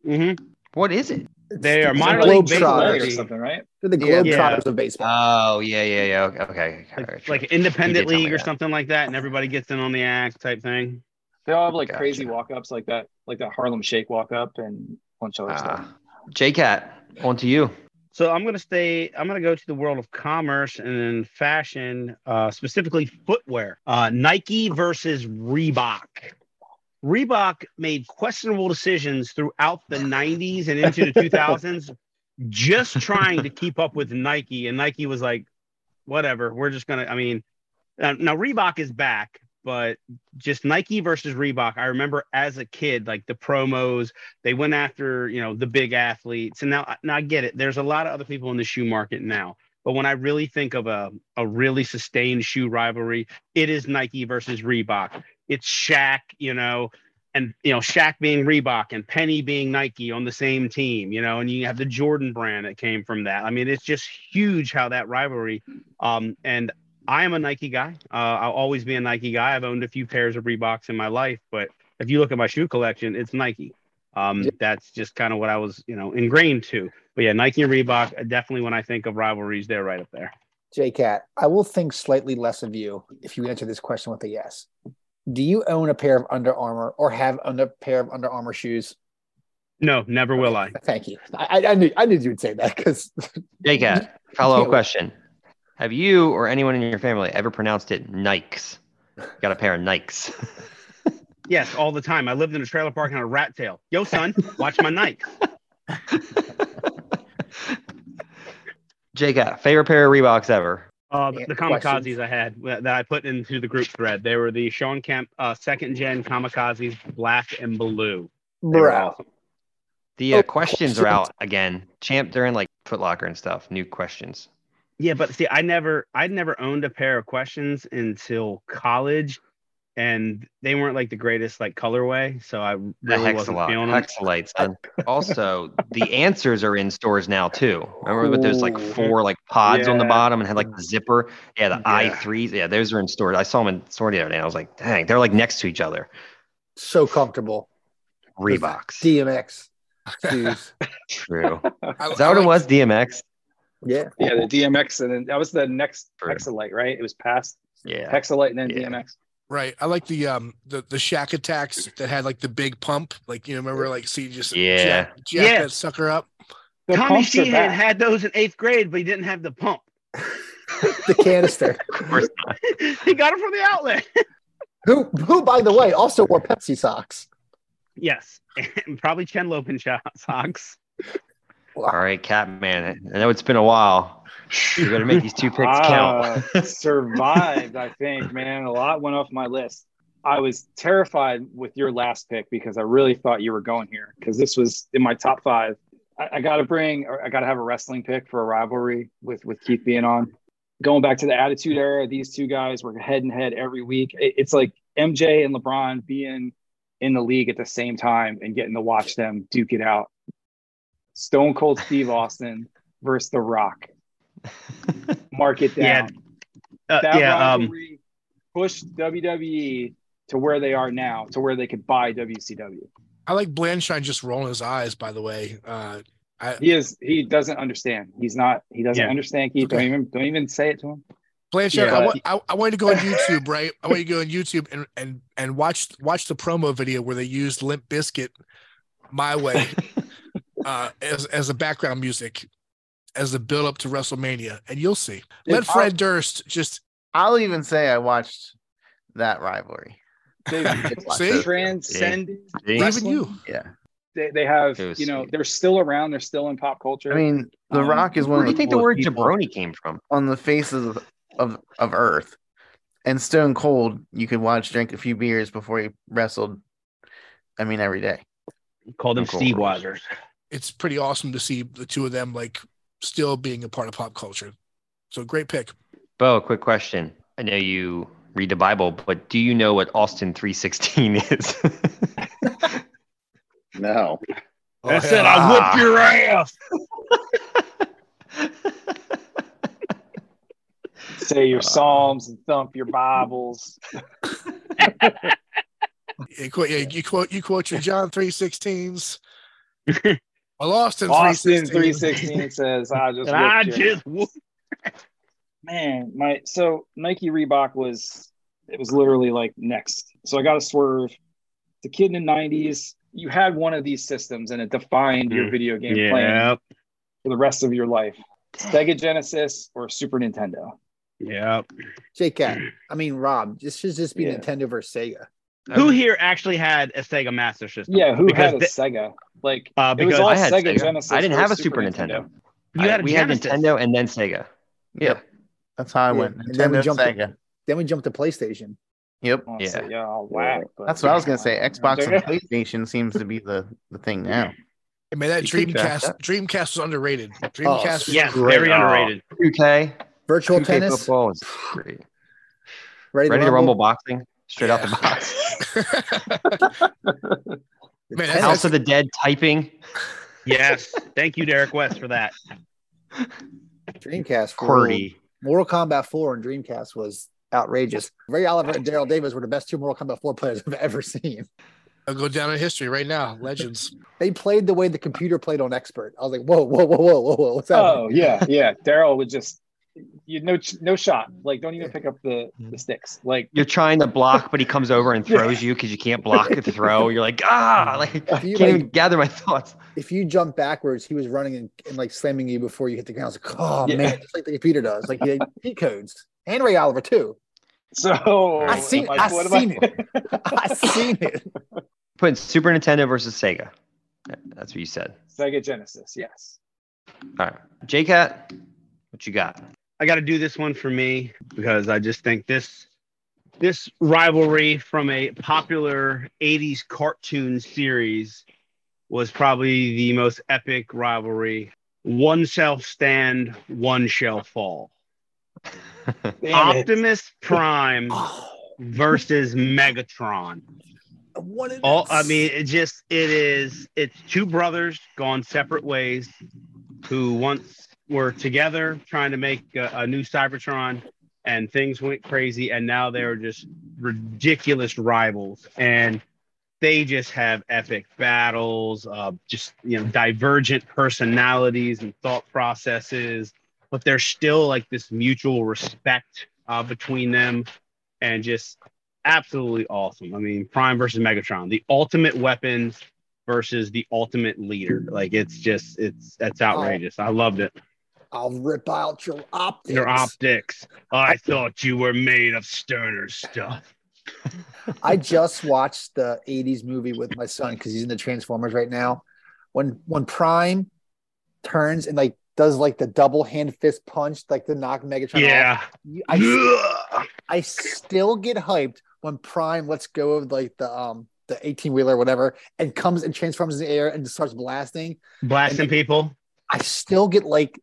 hmm What is it? They are It's minor the league baseball or something, right? They're the Globetrotters Yeah. of baseball. Oh yeah, yeah, yeah. Okay, okay. Like, okay. like independent You did tell me league or that. something like that, and everybody gets in on the act type thing. They all have like Gotcha. crazy walk ups like that, like that Harlem Shake walk up and a bunch of other stuff. Ah. JCat, on to you. So I'm gonna stay. I'm gonna go to the world of commerce and then fashion, uh, specifically footwear. Uh, Nike versus Reebok. Reebok made questionable decisions throughout the 90s and into the 2000s, just trying to keep up with Nike. And Nike was like, "Whatever, we're just gonna." I mean, now, now Reebok is back, but just Nike versus Reebok. I remember as a kid, like the promos, they went after you know the big athletes and now now i get it there's a lot of other people in the shoe market now but when i really think of a, a really sustained shoe rivalry it is nike versus reebok it's Shaq, you know and you know Shaq being reebok and penny being nike on the same team you know and you have the jordan brand that came from that i mean it's just huge how that rivalry um and i am a nike guy uh, i'll always be a nike guy i've owned a few pairs of reeboks in my life but if you look at my shoe collection it's nike um, Yeah. that's just kind of what I was, you know, ingrained to. But yeah, Nike and Reebok, uh, definitely when I think of rivalries, they're right up there. JCat, I will think slightly less of you if you answer this question with a yes. Do you own a pair of Under Armour or have a pair of Under Armour shoes? No, never will I. Thank you. I, I knew I knew you would say that because JCat, follow up question. Have you or anyone in your family ever pronounced it Nikes? Got a pair of Nikes. Yes, all the time. I lived in a trailer park on a rat tail. Yo, son, watch my Nike. JCat, uh, favorite pair of Reeboks ever? Uh, the, the kamikazes questions? I had that that I put into the group thread. They were the Shawn Kemp uh, second gen kamikazes, black and blue. Bro, awesome. The uh, Oh, questions are out again. Champ, they're in like Footlocker and stuff. New questions. Yeah, but see, I never, I'd never owned a pair of questions until college, and they weren't like the greatest like colorway, so I The really wasn't Hexalite, feeling them. Hexalite, son. also, the answers are in stores now too. Remember with those like four like pods on the bottom and had like the zipper? Yeah, the Yeah. i threes. Yeah, those are in stores. I saw them in store the other day. I was like, dang, they're like next to each other. so comfortable. Reeboks. DMX. True. I, Is that what it was? DMX? yeah. Yeah, the DMX, and then that was the next True. Hexalite, right? It was past Yeah. Hexalite and then Yeah. DMX. Right. I like the um the the Shaq Attaqs that had like the big pump. Like you remember like see just Yeah. jack, jack Yeah. that sucker up. The Tommy pumps are Sheehan had those in eighth grade, but he didn't have the pump. The canister. Of course not. he got it from the outlet. who who by the way also wore Pepsi socks. yes, and probably Chen Lopin shot socks. All right, Catman. I know it's been a while. You better make these two picks count. Ah, survived, I think, man. A lot went off my list. I was terrified with your last pick because I really thought you were going here because this was in my top five. I, I got to bring, or I got to have a wrestling pick for a rivalry with with Keith being on. Going back to the Attitude Era, these two guys were head and head every week. It- it's like MJ and LeBron being in the league at the same time and getting to watch them duke it out. Stone Cold Steve Austin versus The Rock. Mark it down. Yeah. Uh, that yeah, um, pushed WWE to where they are now, to where they could buy WCW. I like Blanchard just rolling his eyes. By the way, uh, I, He is he doesn't understand. He's not he doesn't Yeah. understand Keith. Don't even don't even say it to him. Blanchard, Yeah, I, but- want, I, I want you to go on YouTube, right? I want you to go on YouTube and and and watch watch the promo video where they used Limp Bizkit, "My Way," uh, as as a background music, as the build up to WrestleMania, and you'll see. Let Dude, Fred Durst just I'll even say I watched that rivalry. They See? transcended See? even you. Yeah. They, they have was you know sweet. they're still around. They're still in pop culture. I mean, The Um, Rock is one Where of do you think the word jabroni came from? on the faces of, of of Earth. And Stone Cold, you could watch drink a few beers before he wrestled. I mean, every day. called them Steve Weisers. It's pretty awesome to see the two of them like still being a part of pop culture. So great pick. Bo, quick question. I know you read the Bible, but do you know what Austin 316 is? No. I oh, said I whoop your ass. Say your uh, psalms and thump your Bibles. You quote, yeah, you quote, you quote your John three sixteens. Well, Austin, Austin 316. says, "I just And I whooped just whoop. man my so nike reebok was it was literally like next so i got a swerve the kid in the 90s you had one of these systems and it defined your Mm. video game playing Yep. for the rest of your life sega genesis or super nintendo Yep. J-Cat. I mean, Rob, this should just be Yeah. Nintendo versus Sega. Who here actually had a Sega Master System? yeah who Because had a the- sega like Uh, it was because all I had sega Sega. genesis I didn't have a Super Nintendo. you had a we Genesis. had Nintendo and then Sega. Yeah. That's how I Yeah, went. and then we Nintendo, jumped to- Then we jumped to PlayStation. Yep. yeah Yeah. yeah all whack, That's what I was gonna say. Xbox and PlayStation seems to be the, the thing now. I mean, that You Dreamcast, that. Dreamcast was underrated. Dreamcast was Yes, Great. very underrated. 2K. Virtual 2K tennis. football is great. Ready, Ready to to rumble rumble? boxing? Straight out the box. Man, House that's, of the Dead typing. Yes. Thank you, Derek West, for that. Dreamcast. for QWERTY. Mortal Kombat 4 and Dreamcast was outrageous. Ray Oliver and Daryl Davis were the best two Mortal Kombat 4 players I've ever seen. I'll go down in history right now. Legends. They played the way the computer played on Expert. I was like, whoa, whoa, whoa, whoa, whoa, whoa. What's happening? oh yeah yeah daryl would just you no no shot like don't even pick up the the sticks like You're trying to block, but he comes over and throws you because you can't block the throw. You're like, ah, like If you, can't like, even gather my thoughts. if you jump backwards, he was running and, and like slamming you before you hit the ground. I was like, oh Yeah. man, just like the computer does. Like he had codes. And Ray Oliver too. so I seen, am I what am seen it. I seen it. Putting Super Nintendo versus Sega. That's what you said. sega genesis yes All right. JCat, what you got? I got to do this one for me because I just think this this rivalry from a popular 80s cartoon series was probably the most epic rivalry. One shall stand, one shall fall. Optimus Prime Oh, versus Megatron. I All I mean, it just it is it's two brothers gone separate ways who once were together trying to make a, a new Cybertron and things went crazy and now they're just ridiculous rivals and they just have epic battles uh, just you know divergent personalities and thought processes but there's still like this mutual respect uh, between them and just absolutely awesome. I mean, Prime versus Megatron, the ultimate weapons versus the ultimate leader. Like it's just it's that's outrageous. I loved it. I'll rip out your optics. Your optics. I thought you were made of sterner stuff. I just watched the 80s movie with my son because he's in the Transformers right now. When when Prime turns and like does like the double hand fist punch, like to knock Megatron. Yeah. you- I, I still get hyped when Prime lets go of like the um the 18 wheeler or whatever and comes and transforms in the air and starts blasting. Blasting people. I still get like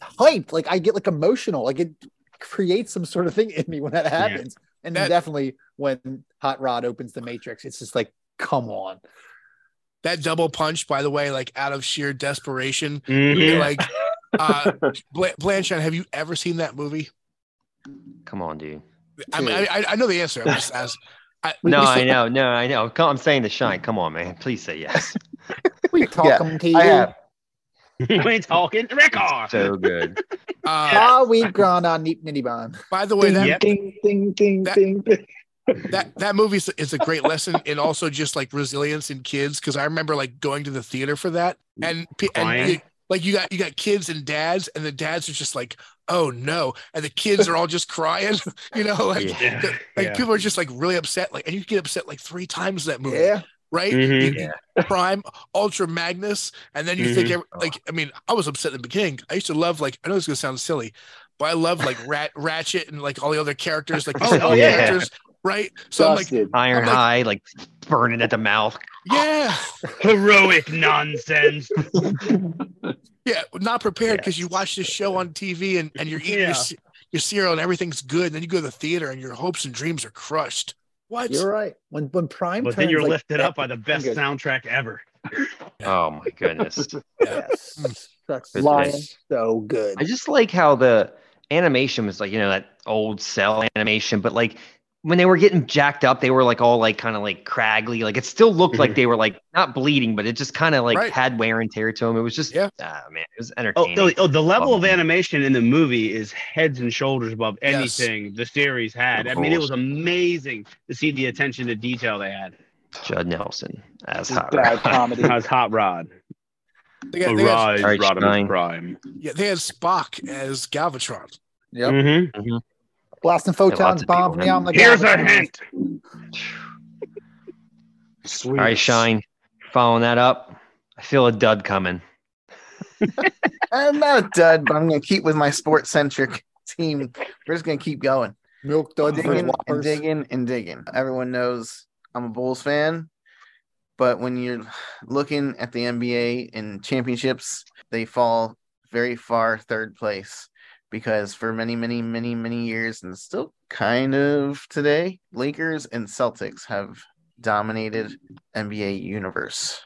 hyped. Like I get like emotional. Like it creates some sort of thing in me when that happens. And then That- definitely when Hot Rod opens the Matrix, it's just like, come on. That double punch, by the way, like out of sheer desperation. Mhm. Like, uh, Bla- Blanchard, have you ever seen that movie? Come on, dude. I mean, I, I know the answer. I'm just asking. I, No, we I still- know. No, I know. I'm saying the shine. Come on, man. Please say yes. We talking to you. I have. We're talking record. So good. uh, Ah, we ground on neat nitty bond. by the way, that Yep. ding ding ding That- ding ding that that movie is, is a great lesson in also just like resilience in kids because I remember like going to the theater for that and, pe- and you- like you got you got kids and dads and the dads are just like oh no and the kids are all just crying you know like Yeah. the- like Yeah. people are just like really upset like and you get upset like three times that movie Yeah. Right Mhm. You- you- prime ultra magnus and then you think Mhm. every, like i mean i was upset in the beginning i used to love like i know this is gonna sound silly but i love like rat ratchet and like all the other characters like the Oh, oh, yeah. characters right so i'm like Iron I'm like- High, like burning at the mouth. yeah Heroic nonsense. Yeah, not prepared because you watch this show on TV and, and you're eating Yeah. your your cereal and everything's good. And then you go to the theater and your hopes and dreams are crushed. What? You're right. When when prime, But then you're like, lifted up by the best good. soundtrack ever. Oh my goodness. Yes, hmm. that's lion. So good. I just like how the animation was like, you know, that old cell animation, but like when they were getting jacked up, they were like all like kind of like craggly. Like it still looked like they were like not bleeding, but it just kind of like Right. had wear and tear to them. It was just, Yeah. ah, man, it was Oh, entertaining. the, oh, the level of animation in the movie is heads and shoulders above Yes. anything the series had. I mean, it was amazing to see the attention to detail they had. Judd Nelson as This Hot bad Rod. comedy. How's Hot Rod? They got, they got, Arise, All right, Rodimus Prime. yeah, they had Spock as Galvatron. Yep. Mm-hmm. Blasting photons, of bomb people, me on the Here's a hint. Sweet. All right, Shine. Following that up, I feel a dud coming. I'm not a dud, but I'm going to keep with my sports centric team. We're just going to keep going. Milk duds for digging and digging and digging. Everyone knows I'm a Bulls fan, but when you're looking at the NBA and championships, they fall very far third place because for many, many, many, many years and still kind of today, Lakers and Celtics have dominated NBA universe.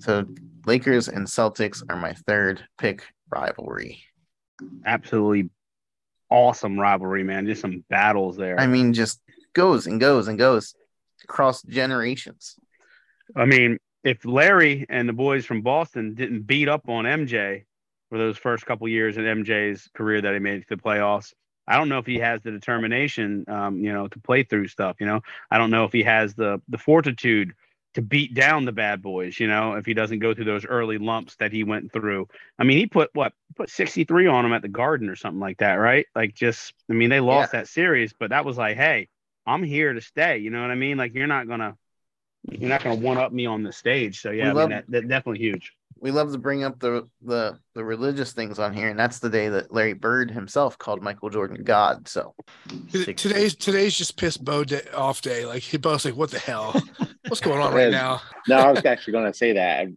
So Lakers and Celtics are my third pick rivalry. Absolutely awesome rivalry, man. Just some battles there. I mean, just goes and goes and goes across generations. I mean, if Larry and the boys from Boston didn't beat up on MJ for those first couple years in MJ's career that he made to the playoffs, I don't know if he has the determination, um, you know, to play through stuff. You know, I don't know if he has the the fortitude to beat down the bad boys. You know, if he doesn't go through those early lumps that he went through. I mean, he put what put 63 on him at the Garden or something like that, right? Like, just I mean, they lost that series, but that was like, hey, I'm here to stay. You know what I mean? Like, you're not gonna you're not gonna one up me on the stage. So yeah, I mean, that, that definitely huge. We love to bring up the, the the religious things on here, and that's the day that Larry Bird himself called Michael Jordan God. So Today's today's just pissed Bo day, off day. Like he Bo's like, what the hell? What's going on right now? No, I was actually going to say that.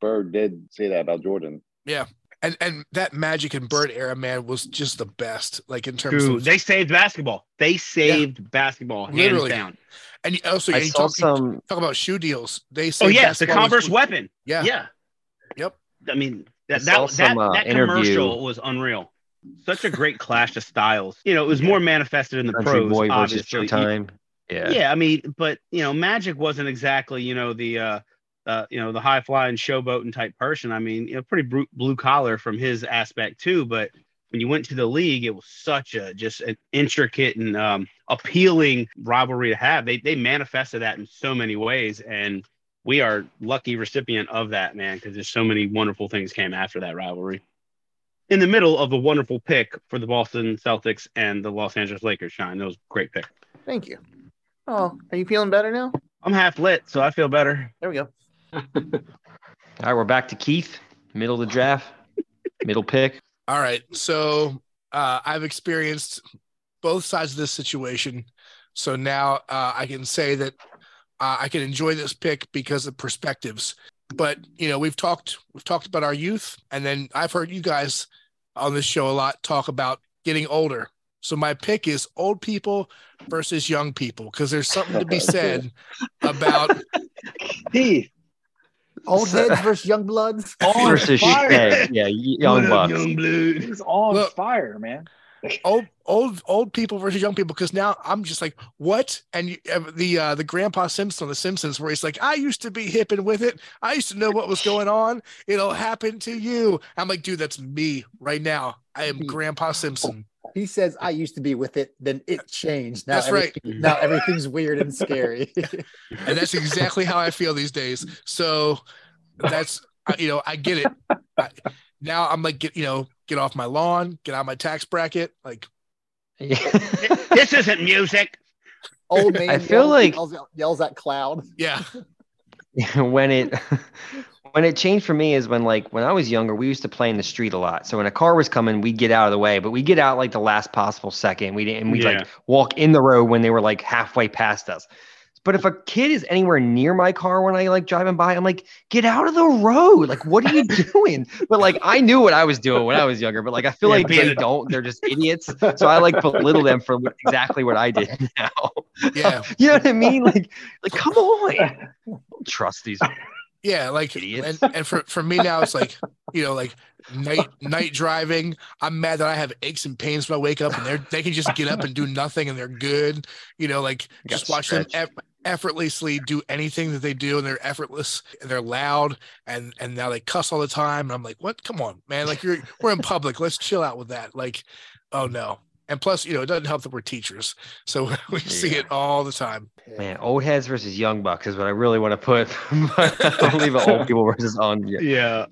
Bird did say that about Jordan. Yeah. And and that Magic and Bird era man was just the best. Like in terms Dude, of they saved basketball. They saved basketball hands Literally. down. and oh, you- also I and you saw talk, you some. talk about shoe deals. They Oh yes, the basketball was- Converse weapon. Yeah. Yeah. I mean that that, some, that, uh, that interview- commercial was unreal. Such a great clash of styles. You know, it was more manifested in the Country pros. Boy obviously. Showtime. Yeah. Yeah, I mean, but you know, Magic wasn't exactly you know the uh, uh you know the high flying showboating type person. I mean, you know, pretty bru- blue collar from his aspect too. But when you went to the league, it was such a just an intricate and um, appealing rivalry to have. They they manifested that in so many ways, and we are lucky recipient of that man because there's so many wonderful things came after that rivalry. In the middle of a wonderful pick for the Boston Celtics and the Los Angeles Lakers, Shine. That was a great pick. thank you. Oh, are you feeling better now? I'm half lit, so I feel better. There we go. All right, we're back to Keith. Middle of the draft. Middle pick. All right. So uh, I've experienced both sides of this situation. So now uh, I can say that uh, I can enjoy this pick because of perspectives. But you know, we've talked we've talked about our youth, and then I've heard you guys on this show a lot talk about getting older. So my pick is old people versus young people because there's something to be said about Heath, Old heads versus young bloods. on versus fire. yeah, young bucks. young blood. He's on Look. fire, man. Old old old people versus young people because now I'm just like what? And you, the uh, the Grandpa Simpson on The Simpsons where he's like I used to be hip and with it. I used to know what was going on. It'll happen to you. I'm like dude that's me right now. I am Grandpa Simpson. He says, "I used to be with it, then it changed. Now That's right. Now everything's weird and scary." and that's exactly how I feel these days. So that's you know I get it. I, now I'm like get you know get off my lawn get out of my tax bracket like this isn't music. Old man I feel yells, like- yells, yells at cloud. yeah when it when it changed for me is when like when I was younger, we used to play in the street a lot. So when a car was coming, we'd get out of the way, but we get out like the last possible second. We didn't and we'd Yeah. like walk in the road when they were like halfway past us. But if a kid is anywhere near my car when I like driving by, I'm like, get out of the road. Like, what are you doing? But like, I knew what I was doing when I was younger, but like, I feel Yeah, like being they a- don't. They're just idiots. So I like belittle them for what- exactly what I did now. Yeah, You know what I mean? Like, like, come on. Trust these. yeah. Like, and, and for for me now, it's like you know, like night night driving. I'm mad that I have aches and pains when I wake up, and they they can just get up and do nothing, and they're good. You know, like just watch them stretch. eff- effortlessly do anything that they do, and they're effortless, and they're loud, and and now they cuss all the time, and I'm like, what? Come on, man! Like you're we're in public. Let's chill out with that. Like, oh no. And plus, you know, it doesn't help that we're teachers, so we see it all the time. Man, old heads versus young bucks is what I really want to put. but I'll leave it old people versus on. Yeah. Yeah.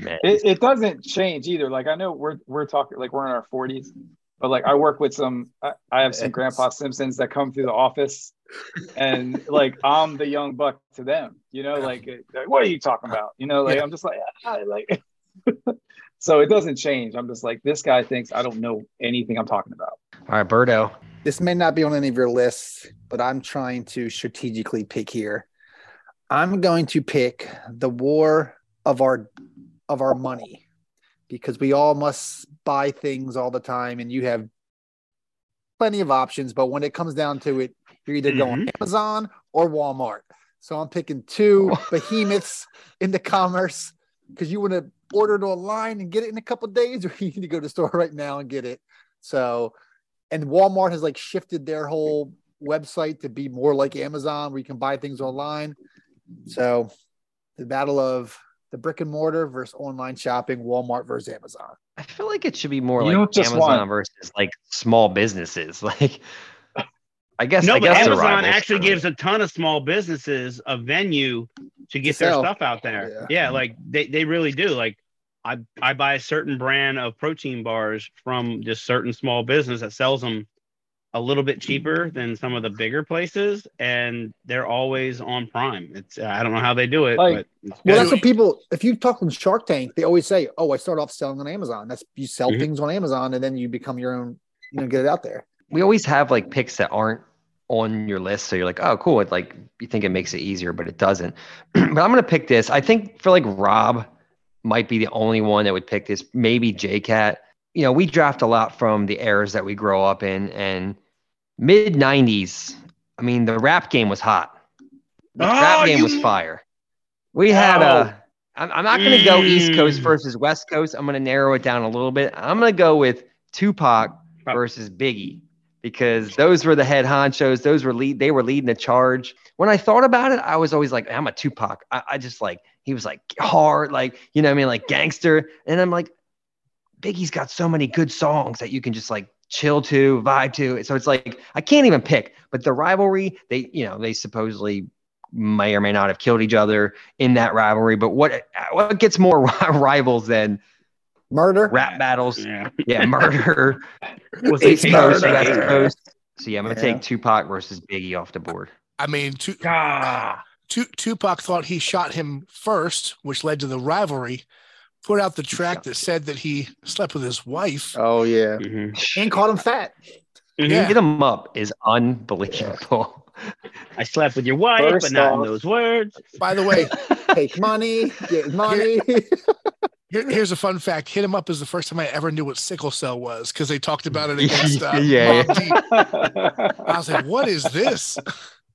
Man. it, it doesn't change either. Like I know we're we're talking like we're in our forties, but like I work with some. I, I have some Grandpa Simpsons that come through the office, and like I'm the young buck to them. You know, like, like, what are you talking about? You know, like Yeah. I'm just like ah, like. so it doesn't change. I'm just like this guy thinks I don't know anything I'm talking about. All right, Birdo. This may not be on any of your lists, but I'm trying to strategically pick here. I'm going to pick the war of our of our money because we all must buy things all the time and you have plenty of options, but when it comes down to it, you're either going mm-hmm. Amazon or Walmart. So I'm picking two oh. behemoths in the commerce because you want to order it online and get it in a couple days, or you need to go to the store right now and get it. So, and Walmart has like shifted their whole website to be more like Amazon, where you can buy things online. So, the battle of the brick and mortar versus online shopping, Walmart versus Amazon. I feel like it should be more You like Amazon want- versus like small businesses. Like, I guess No, I but guess Amazon actually gives a ton of small businesses a venue to get To their sell. stuff out there. Yeah. Yeah. like they, they really do. Like I I buy a certain brand of protein bars from just certain small business that sells them a little bit cheaper than some of the bigger places, and they're always on Prime. It's I don't know how they do it, Like- but Well, good. that's what people. If you talk on Shark Tank, they always say, "Oh, I start off selling on Amazon." That's you sell Mhm. things on Amazon, and then you become your own. You know, get it out there. we always have like picks that aren't on your list. So you're like, oh, cool. It like you think it makes it easier, but it doesn't. but I'm gonna pick this. I think for like Rob might be the only one that would pick this. Maybe JCat. You know, we draft a lot from the eras that we grow up in, and mid '90s. I mean, the rap game was hot. The Oh, rap game you- was fire. We had Oh. a. I'm I'm not gonna go East Coast Mm. versus West Coast. I'm gonna narrow it down a little bit. I'm gonna go with Tupac versus Biggie because those were the head honchos. Those were lead. They were leading the charge. When I thought about it, I was always like, I'm a Tupac. I, I just like he was like hard, like you know I mean, like gangster. And I'm like, Biggie's got so many good songs that you can just like chill to, vibe to. So it's like I can't even pick. But the rivalry, they you know they supposedly may or may not have killed each other in that rivalry. But what what gets more rivals than Murder. rap battles? yeah. Yeah, murder. Was It's it Coast, murder. West Coast. So yeah, I'm gonna Yeah. take Tupac versus Biggie off the board. I mean, Tu- Ah, Tu- Tupac thought he shot him first, which led to the rivalry. Put out the track that said that he slept with his wife. Oh yeah, mhm. and called him fat. Mhm. Yeah. Hit him up is unbelievable. I slept with your wife, First but not in those words. By the way, Take money, get money. Here, here's a fun fact: "Hit him up" is the first time I ever knew what sickle cell was because they talked about it against uh, Yeah, Mobb I was like, "What is this?"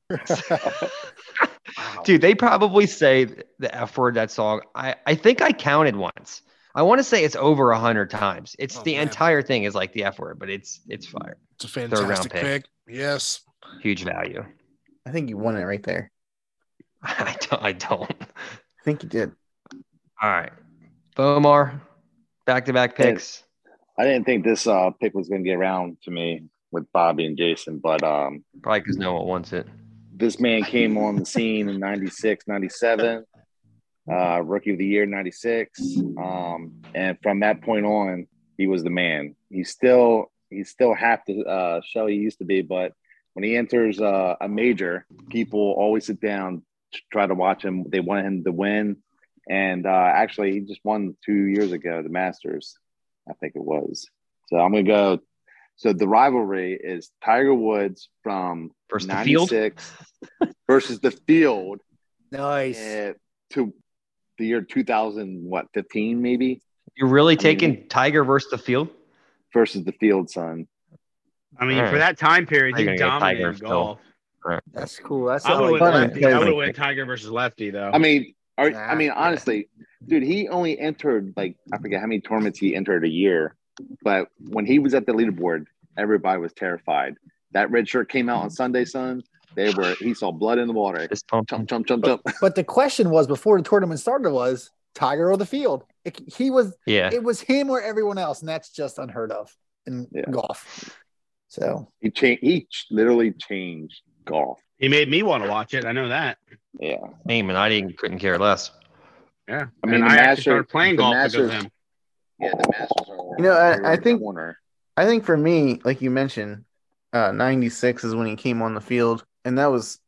Dude, they probably say the F word that song. I, I think I counted once. I want to say it's over a hundred times. It's Oh, the man. entire thing is like the F word, but it's it's fire. It's a round fantastic pick. pick. Yes. Huge value. I think you won it right there. I don't, I don't. I think you did. All right. Bomar, back to back picks. I didn't think this uh, pick was going to get around to me with Bobby and Jason, but um, Probably because no one wants it. this man came on the scene in 96, 97, uh, rookie of the year, 96. Um, and from that point on, he was the man. He's still, he's still half the uh, show he used to be, but when he enters uh, a major, people always sit down, to try to watch him. They want him to win. And uh, actually, he just won two years ago, the Masters, I think it was. So I'm going to go So the rivalry is Tiger Woods from Versus the 96 versus the field Nice. uh, to the year 2000, what, 15 maybe? You're really I mean- taking Tiger versus the field? Versus the field, son. I mean, Alright. for that time period, You're he gonna get Tiger dominated still. golf. That's cool. That's I would like have went lefty. I because- would have went Tiger versus lefty though. I mean, are, Nah, I mean, yeah. honestly, dude, he only entered like I forget how many tournaments he entered a year, but when he was at the leaderboard, everybody was terrified. That red shirt came out on Sunday, son. They were he saw blood in the water. This pump. Jump, jump, jump, jump. But the question was before the tournament started was Tiger or the field. It, he was Yeah. it was him or everyone else, and that's just unheard of in Yeah. golf. So He changed. He literally changed golf. he made me want to watch it. I know that. Yeah, Name and I didn't couldn't care less. Yeah. I mean, and I Master- actually started playing the golf Masters- because of him. yeah. The Masters are. You know, I- right I think- corner. I think for me, like you mentioned, uh, 96 is when he came on the field. And that was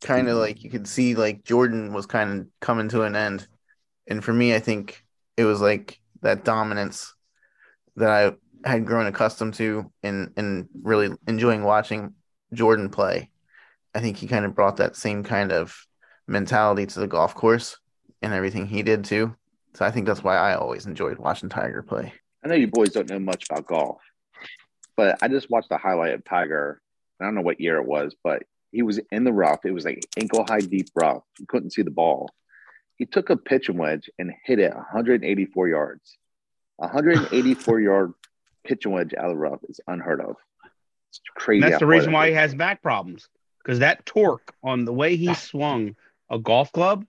kind of like you could see like Jordan was kind of coming to an end. And for me, I think it was like that dominance that I had grown accustomed to and, and really enjoying watching Jordan play. I think he kind of brought that same kind of mentality to the golf course and everything he did too. So I think that's why I always enjoyed watching Tiger play. I know you boys don't know much about golf, but I just watched the highlight of Tiger. I don't know what year it was, but he was in the rough. It was like ankle high deep rough. You couldn't see the ball. He took a pitching wedge and hit it 184 yards. 184 yard pitching wedge out of the rough is unheard of. It's crazy. And that's the reason why he has back problems because that torque on the way he swung a golf club,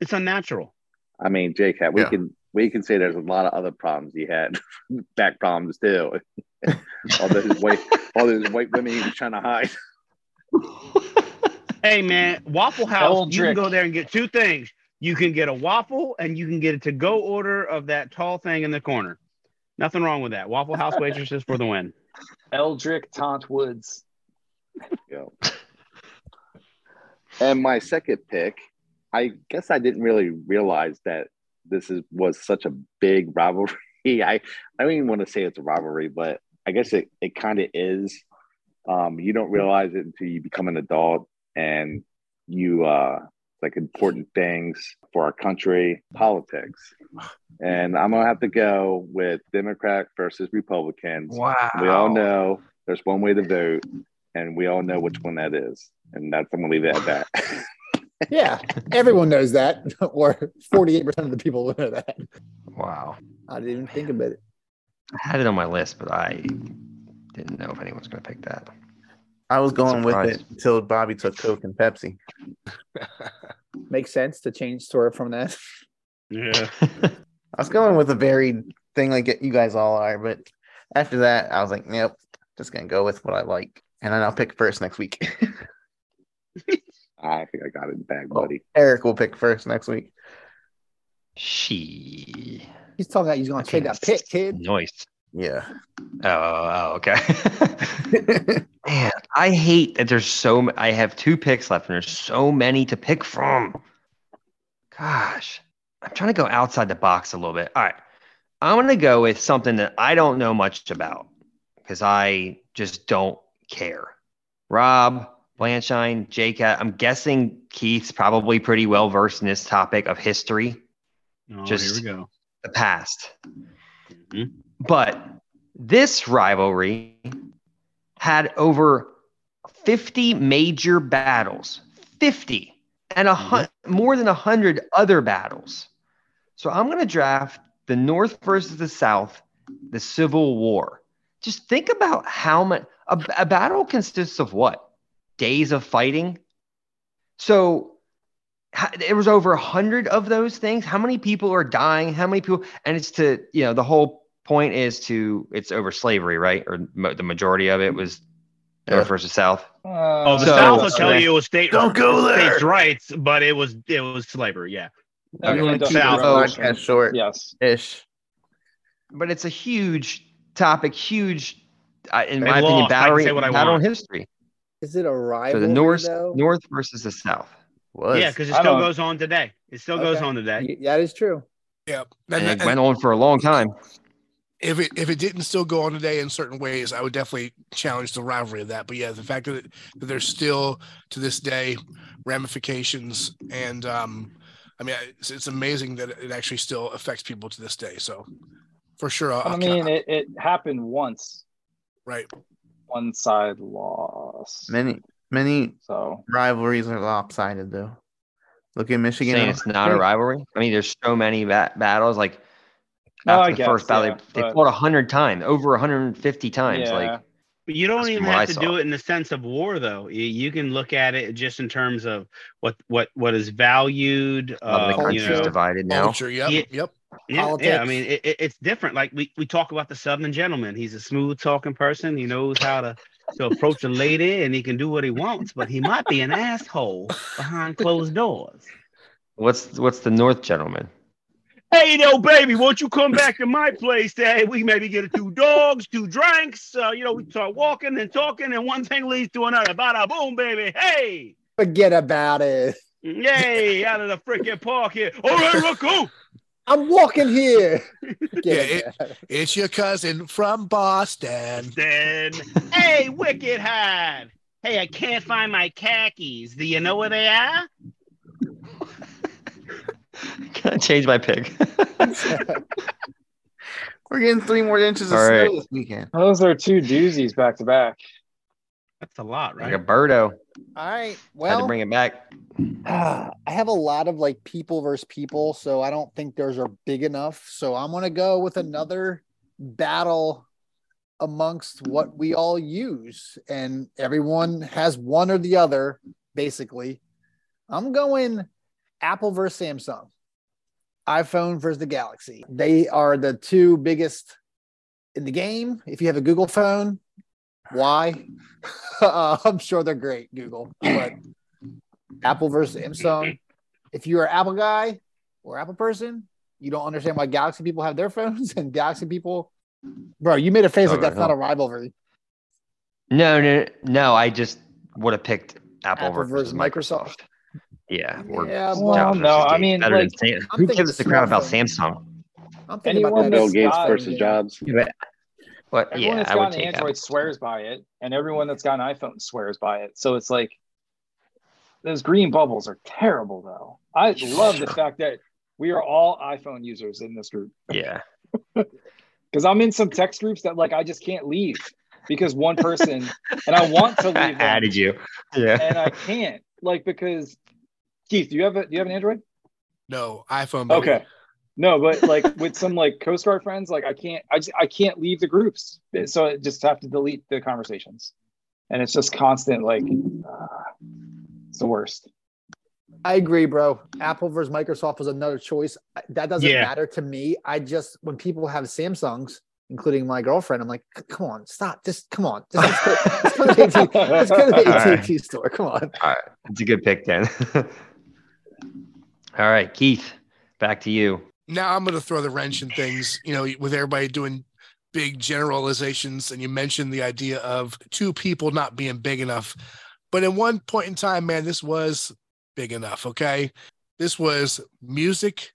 it's unnatural. I mean, Jake, we Yeah. can we can say there's a lot of other problems he had, back problems too. all those white all those white women he was trying to hide. Hey man, Waffle House, you can go there and get two things. You can get a waffle and you can get a to go order of that tall thing in the corner. Nothing wrong with that. Waffle House waitresses for the win. Eldrick Tont Woods. Go. And my second pick, I guess I didn't really realize that this is was such a big rivalry. I I don't even want to say it's a rivalry, but I guess it, it kind of is. Um, you don't realize it until you become an adult and you uh like important things for our country, politics. And I'm gonna have to go with Democrat versus Republicans. Wow. We all know there's one way to vote, and we all know which one that is. And that's I'm gonna leave it at that. yeah, everyone knows that, or 48% of the people know that. Wow. I didn't even think about it. I had it on my list, but I didn't know if anyone was going to pick that. I was going with it until Bobby took Coke and Pepsi. Makes sense to change sort of from that. Yeah. I was going with a varied thing like you guys all are, but after that, I was like, nope, just gonna go with what I like, and then I'll pick first next week. I think I got it in the bag, oh, buddy. Eric will pick first next week. she. He's talking about he's going to trade that pick, kid. Noise. Yeah, Oh, oh, okay. Man, I hate that there's so. m- I have two picks left, and there's so many to pick from. Gosh, I'm trying to go outside the box a little bit. All right, I'm gonna go with something that I don't know much about because I just don't care. Rob, Blanchine, J-Cat. I'm guessing Keith's probably pretty well versed in this topic of history, Oh, Just- here we go. the past. Mhm. But this rivalry had over 50 major battles, 50, and a hun- more than 100 other battles. So I'm going to draft the North versus the South, the Civil War. Just think about how much a, a battle consists of what? Days of fighting. So ha- there was over a hundred of those things. How many people are dying? How many people? And it's to you know the whole point is to it's over slavery, right? Or mo- the majority of it was North Yeah. versus South. Uh, oh, the So- South will tell you it was state Don't go there. states' rights, but it was it was slavery. Yeah. Everyone keep does South. their Oh, own podcast short Yes. ish. But it's a huge topic, huge, uh, in They my opinion, lost. I can battle, say what I battle in history. Is it a So the North, though? North versus the South. Was Yeah, because it still goes on today. It still goes on today. Y- That is true. Yeah. And And, it and- went on for a long time. if it if it didn't still go on today in certain ways, I would definitely challenge the rivalry of that. But yeah, the fact that, that there's still to this day ramifications, and um, I mean, it's, it's amazing that it actually still affects people to this day. So for sure, I'll, I mean, it, it happened once. Right. One side lost. Many many So rivalries are lopsided though. Look at Michigan. saying it's not a rivalry. I mean, there's so many ba- battles. Like No, after I the guess, first battle, yeah, they, they but- fought a hundred times, over 150 times. yeah. Like But you don't even have I to saw. do it in the sense of war, though. You, you can look at it just in terms of what what what is valued. a lot of the Uh, you country's know, divided now. Culture. Yep. Yeah. Yep. Yeah, yeah. I mean, it, it- it's different. Like we, we talk about the Southern gentleman. He's a smooth talking person. He knows how to to approach a lady, and he can do what he wants. But he might be an asshole behind closed doors. What's what's the North gentleman? Hey, yo, baby, won't you come back to my place? Hey, we maybe get a two dogs, two drinks. Uh, you know, we start walking and talking, and one thing leads to another. Bada boom, baby. Hey, Forget about it. yay, out of the freaking park here. All right, Rocco. I'm walking here. Yeah, it. It's your cousin from Boston. Then, hey, Wicked Hide. Hey, I can't find my khakis. Do you know where they are? Can I change my pick? We're getting three more inches of All snow right. this weekend. Those are two doozies back to back. That's a lot, right? like right? a birdo. All right. Well, Had to bring it back. I have a lot of like people versus people, so I don't think theirs are big enough. So I'm gonna go with another battle amongst what we all use, and everyone has one or the other, basically. I'm going Apple versus Samsung, iPhone versus the Galaxy. They are the two biggest in the game. If you have a Google phone, why? uh, I'm sure they're great, Google, but Apple versus Samsung. If you're an Apple guy or Apple person, you don't understand why Galaxy people have their phones and Galaxy people. Bro, you made a face Oh, like that's no. not a rivalry. No, no, no. I just would have picked Apple, Apple versus versus Microsoft. Microsoft. Yeah. Or Yeah, Well, Jobs no, versus I mean, Better like, than Sam- who thinking gives a crap about. Samsung? I'm thinking Anyone about that. Bill Gates versus Jobs. What? Everyone yeah, that's I would got an take Android Apple. swears by it, and everyone that's got an iPhone swears by it. So it's like those green bubbles are terrible, though. I love the fact that we are all iPhone users in this group Yeah. because I'm in some text groups that like I just can't leave because one person, and I want to leave them, added you. Yeah. and I can't like because Keith, do you have a do you have an Android? No, iPhone. baby. Okay. No, but like with some like Coast Guard friends, like I can't, I just, I can't leave the groups, so I just have to delete the conversations, and it's just constant. Like, uh, it's the worst. I agree, bro. Apple versus Microsoft was another choice. That doesn't Yeah. matter to me. I just when people have Samsungs, including my girlfriend, I'm like, come on, stop. Just come on. Just, let's go, let's go to the AT, let's go to the AT&T store. Come on. All right. It's a good pick then. All right, Keith, back to you. Now I'm going to throw the wrench in things, you know, with everybody doing big generalizations. And you mentioned the idea of two people not being big enough. But at one point in time, man, this was big enough. Okay. This was music,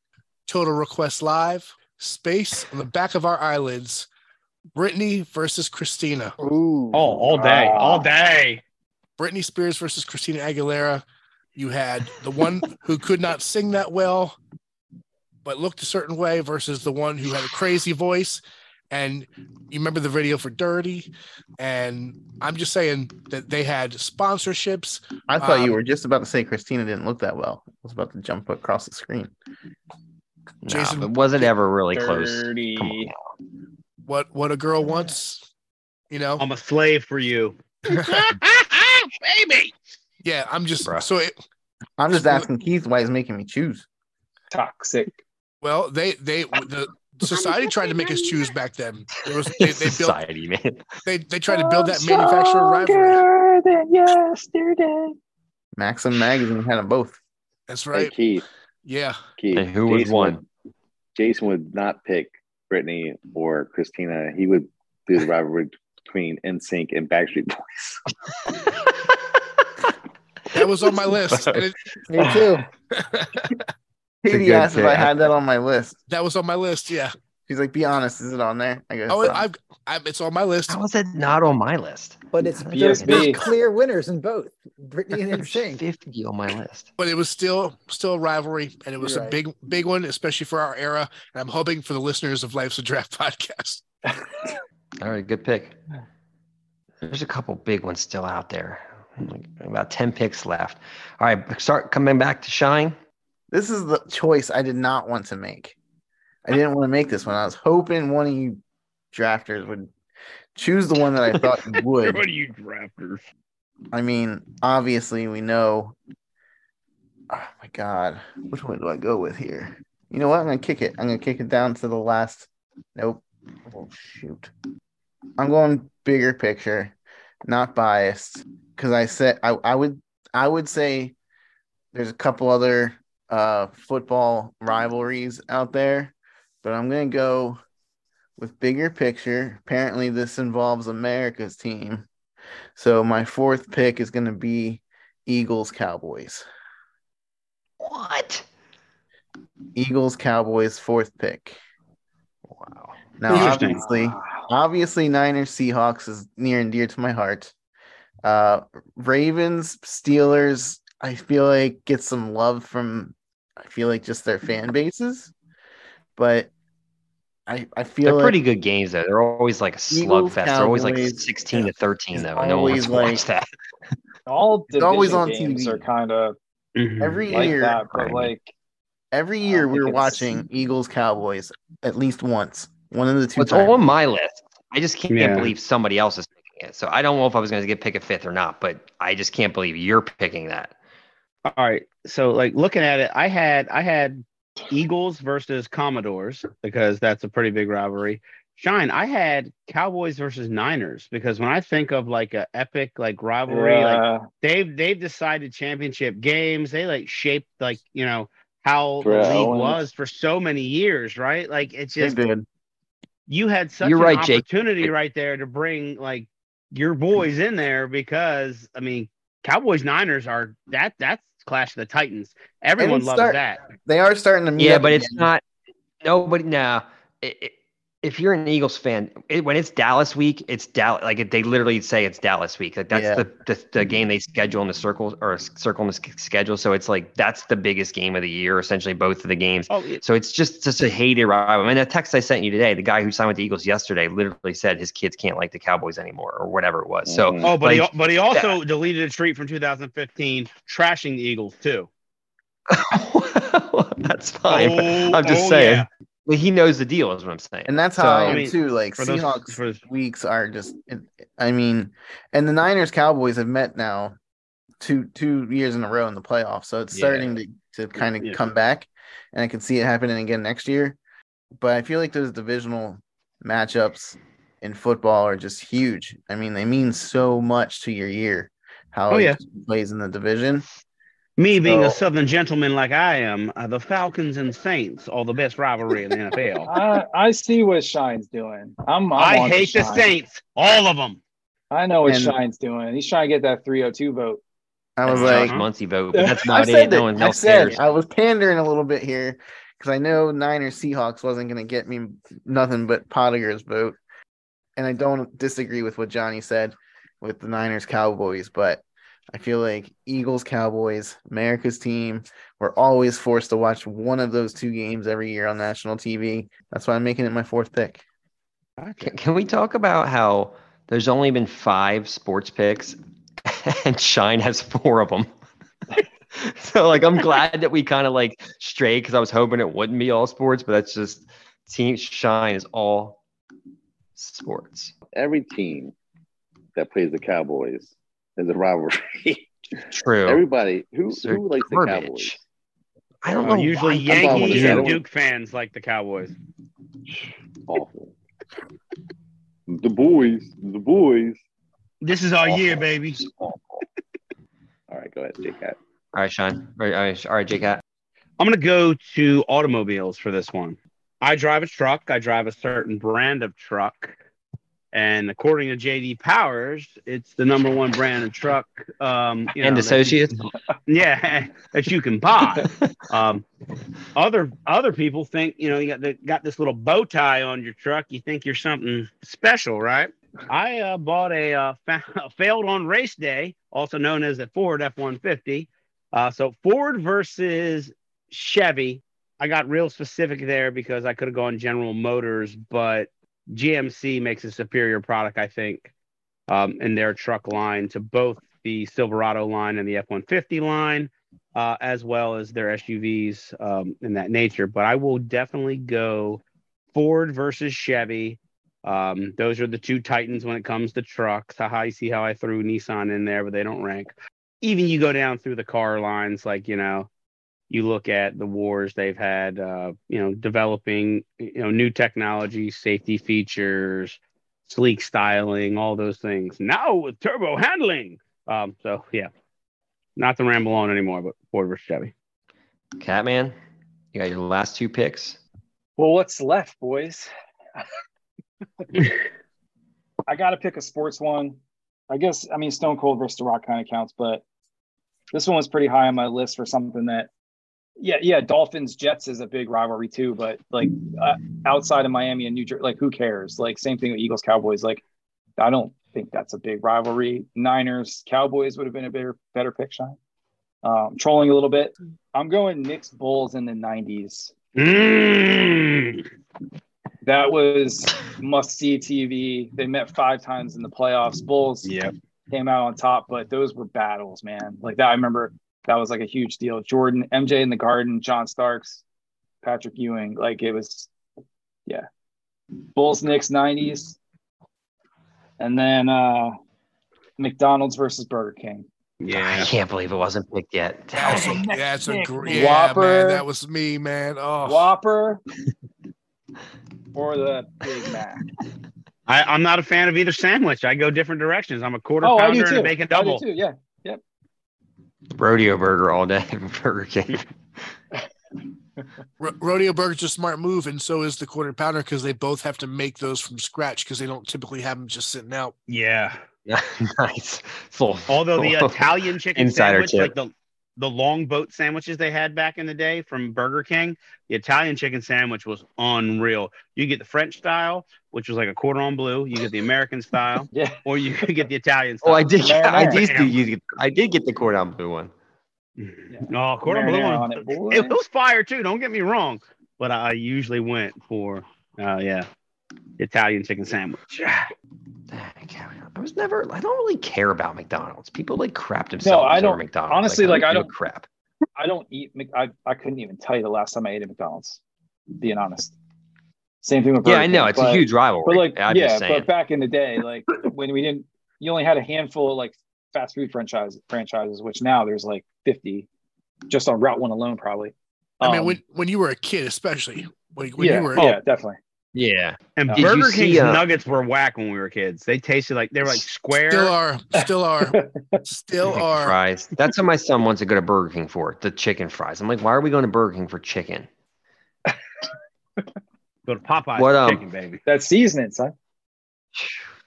Total Request Live, space on the back of our eyelids, Britney versus Christina. Ooh. Oh, all day, Ah. all day. Britney Spears versus Christina Aguilera. You had the one who could not sing that well, but looked a certain way versus the one who had a crazy voice. And you remember the video for Dirty. And I'm just saying that they had sponsorships. I thought Um, you were just about to say Christina didn't look that well. I was about to jump across the screen. Jason- no, it wasn't ever really close. Dirty. Come on. What what a girl wants, you know. I'm a slave for you. Baby. yeah, I'm just Bruh. so it, I'm just asking Keith why he's making me choose. Toxic. Well, they they the society tried to make us choose back then. It was they, they built Society, man. they, they tried to build that manufacturer rivalry. than yesterday. Maxim magazine had them both. That's Hey, right. Keith, Yeah. Keith. And who was one? Would, Jason would not pick Britney or Christina. He would do the rivalry between NSYNC and Backstreet Boys. That was on my list. And it, Me too. a Katie good asked if. I had that on my list. that was on my list. Yeah. She's like, be honest, is it on there? I go, Oh, "It's on." I've, I've it's on my list. How is that not on my list? But it's How there's, BSB. there's clear winners in both. Britney and There's Shane. 50 on my list. but it was still still a rivalry and it was You're a right. big big one especially for our era and i'm hoping for the listeners of life's a draft podcast All right, good pick. There's a couple big ones still out there. About 10 picks left. All right, start coming back to Shine. This is the choice I did not want to make. I didn't want to make this one. I was hoping one of you drafters would choose the one that I thought you would. What are you drafters? I mean, obviously, we know. Oh my god, which one do I go with here? You know what? I'm gonna kick it. I'm gonna kick it down to the last. Nope. Oh shoot. I'm going bigger picture, not biased, because I said I, I would I would say there's a couple other uh football rivalries out there, but I'm gonna go with bigger picture. Apparently, this involves America's team. So my fourth pick is going to be Eagles Cowboys. What? Eagles Cowboys fourth pick. Wow. Now obviously obviously Niners Seahawks is near and dear to my heart. Uh Ravens Steelers I feel like get some love from I feel like just their fan bases. But I I feel They're like pretty good games though. They're always like a Eagles, slugfest. They're always like 16 to 13 though. and No one wants always to watch like- that. All It's always on games TV. are kind of mm-hmm. every like year that, but Right. like every year don't we were think it's- watching Eagles Cowboys at least once. One of the two It's times. on my list. I just can't Yeah. believe somebody else is picking it. So I don't know if I was going to get pick a fifth or not, but I just can't believe you're picking that. All right. So like looking at it, I had I had Eagles versus Commanders because that's a pretty big rivalry. Shine, I had Cowboys versus Niners because when I think of like a epic like rivalry, like they've they've decided championship games. They like shaped like you know how the league was for so many years, right? Like it's just you had such You're an right, Jake. opportunity right there to bring like your boys in there because I mean Cowboys Niners are that that's Clash of the Titans. Everyone loves start- that. They are starting to meet Yeah, up but it's again. not. Nobody. No. It, it, if you're an Eagles fan, it, when it's Dallas week, it's Dallas. Like they literally say it's Dallas week. Like that's Yeah. the, the the game they schedule in the circle or circle in the schedule. So it's like that's the biggest game of the year. Essentially, both of the games. Oh, it- So it's just just a hated rival. I mean, the text I sent you today, the guy who signed with the Eagles yesterday, literally said his kids can't like the Cowboys anymore or whatever it was. So Mhm. oh, but like, he but he also deleted a tweet from 2015 trashing the Eagles too. that's fine. but Oh, I'm just oh, saying. yeah. Well, he knows the deal, is what I'm saying. And that's how So- I am I mean, too. Like for those- Seahawks for- weeks are just. I mean, and the Niners Cowboys have met now two two years in a row in the playoffs, so it's Yeah. starting to to kind of Yeah. come back, and I can see it happening again next year. But I feel like those divisional matchups in football are just huge. I mean, they mean so much to your year. How Oh, it yeah. plays in the division. Me being a Southern gentleman like I am, uh, the Falcons and Saints are the best rivalry in the NFL. I I see what Shine's doing. I'm, I'm I hate the Saints, all of them. I know what And- Shine's doing. He's trying to get that 302 vote. I was That's like, Muncie vote, but that's I said it. that- No one I else said cares. I was pandering a little bit here because I know Niners Seahawks wasn't going to get me nothing but Pottiger's vote, and I don't disagree with what Johnny said with the Niners Cowboys, but I feel like Eagles Cowboys, America's team, we're always forced to watch one of those two games every year on national TV. That's why I'm making it my fourth pick. Can, can we talk about how there's only been five sports picks and Shine has four of them? so like I'm glad that we kind of like strayed because I was hoping it wouldn't be all sports, but that's just team Shine is all sports. Every team that plays the Cowboys is a rivalry. True. Everybody who They're who likes the. Cowboys? I don't Uh, know. usually why- I'm fine with Yankee that. and Duke fans like the Cowboys. Awful. The boys, the boys. This is our Awful. year, baby. Awful. All right, go ahead, Jake. Cat. All right, Sean. All right, all right, all right Jake. Hat. I'm going to go to automobiles for this one. I drive a truck. I drive a certain brand of truck. And according to JD Powers, it's the number one brand of truck. Um, you And know, that you- associates. yeah, that you can buy. um, other other people think you know you got the, got this little bow tie on your truck. You think you're something special, right? I uh, bought a, uh, fa- failed on race day, also known as a Ford F one fifty. Uh, So Ford versus Chevy. I got real specific there because I could have gone General Motors, but GMC makes a superior product, I think, um, in their truck line to both the Silverado line and the F one fifty line uh, as well as their SUVs um, in that nature. But I will definitely go Ford versus Chevy. Um, those are the two titans when it comes to trucks. Haha, you see how I threw Nissan in there, but they don't rank. Even you go down through the car lines, like you know, you look at the wars they've had, uh, you know, developing you know new technology, safety features, sleek styling, all those things. Now with turbo handling. Um, so yeah, not to ramble on anymore, but Ford versus Chevy. Catman, you got your last two picks. Well, what's left, boys? I got to pick a sports one. I guess, I mean, Stone Cold versus The Rock kind of counts, but this one was pretty high on my list for something that, yeah, yeah, Dolphins Jets is a big rivalry too, but like uh, outside of Miami and New Jersey, like who cares? Like, same thing with Eagles Cowboys. Like, I don't think that's a big rivalry. Niners Cowboys would have been a better, better pick, Shine. Um, trolling a little bit. I'm going Knicks Bulls in the 90s. Mm. That was must see TV. They met five times in the playoffs. Bulls Yep. came out on top, but those were battles, man. Like that, I remember that was like a huge deal. Jordan, MJ in the Garden, John Starks, Patrick Ewing. Like it was, yeah. Bulls Knicks 90s. And then uh McDonald's versus Burger King. Yeah, I can't believe it wasn't picked yet. That's a, that's a pick. great yeah, Whopper. man. That was me, man. Oh, Whopper or the Big Mac. I, I'm not a fan of either sandwich. I go different directions. I'm a quarter Oh, I pounder do and too. a bacon I do double. too. Yeah. Rodeo burger all day. Burger King. Ro- Rodeo Burger's a smart move, and so is the quarter pounder because they both have to make those from scratch because they don't typically have them just sitting out. Yeah. Yeah, nice. It's a little- Although the Italian chicken Insider sandwich, tip. like the the long boat sandwiches they had back in the day from Burger King, the Italian chicken sandwich was unreal. You get the French style, which was like a cordon bleu. You get the American style, Yeah. or you could get the Italian style. Oh, I did. Marinara. I did. do use- I did get the cordon bleu one. Oh, quarter blue Marinara one. on it. It was fire too. Don't get me wrong, but I usually went for, uh, yeah, Italian chicken sandwich. Dang, I was never. I don't really care about McDonald's. People like crap themselves. no, I don't- McDonald's. honestly, like, I give a don't- crap. I don't eat. I I couldn't even tell you the last time I ate at McDonald's. Being honest. Same thing with Burger Yeah, I know it's but- a huge rivalry. But like, I'm yeah, just but back in the day, like when we didn't, you only had a handful of like fast food franchise franchises, which now there's like 50, just on Route One alone, probably. I mean, Um, when when you were a kid, especially when, when yeah, you were yeah, definitely. Yeah, And Did you Burger see, King's uh, nuggets were whack when we were kids. They tasted like they were like square. still are, still are, still Chicken are. fries. That's what my son wants to go to Burger King for. The chicken fries. I'm like, why are we going to Burger King for chicken? Go to Popeyes What, for um, chicken, baby. That's seasoning, son.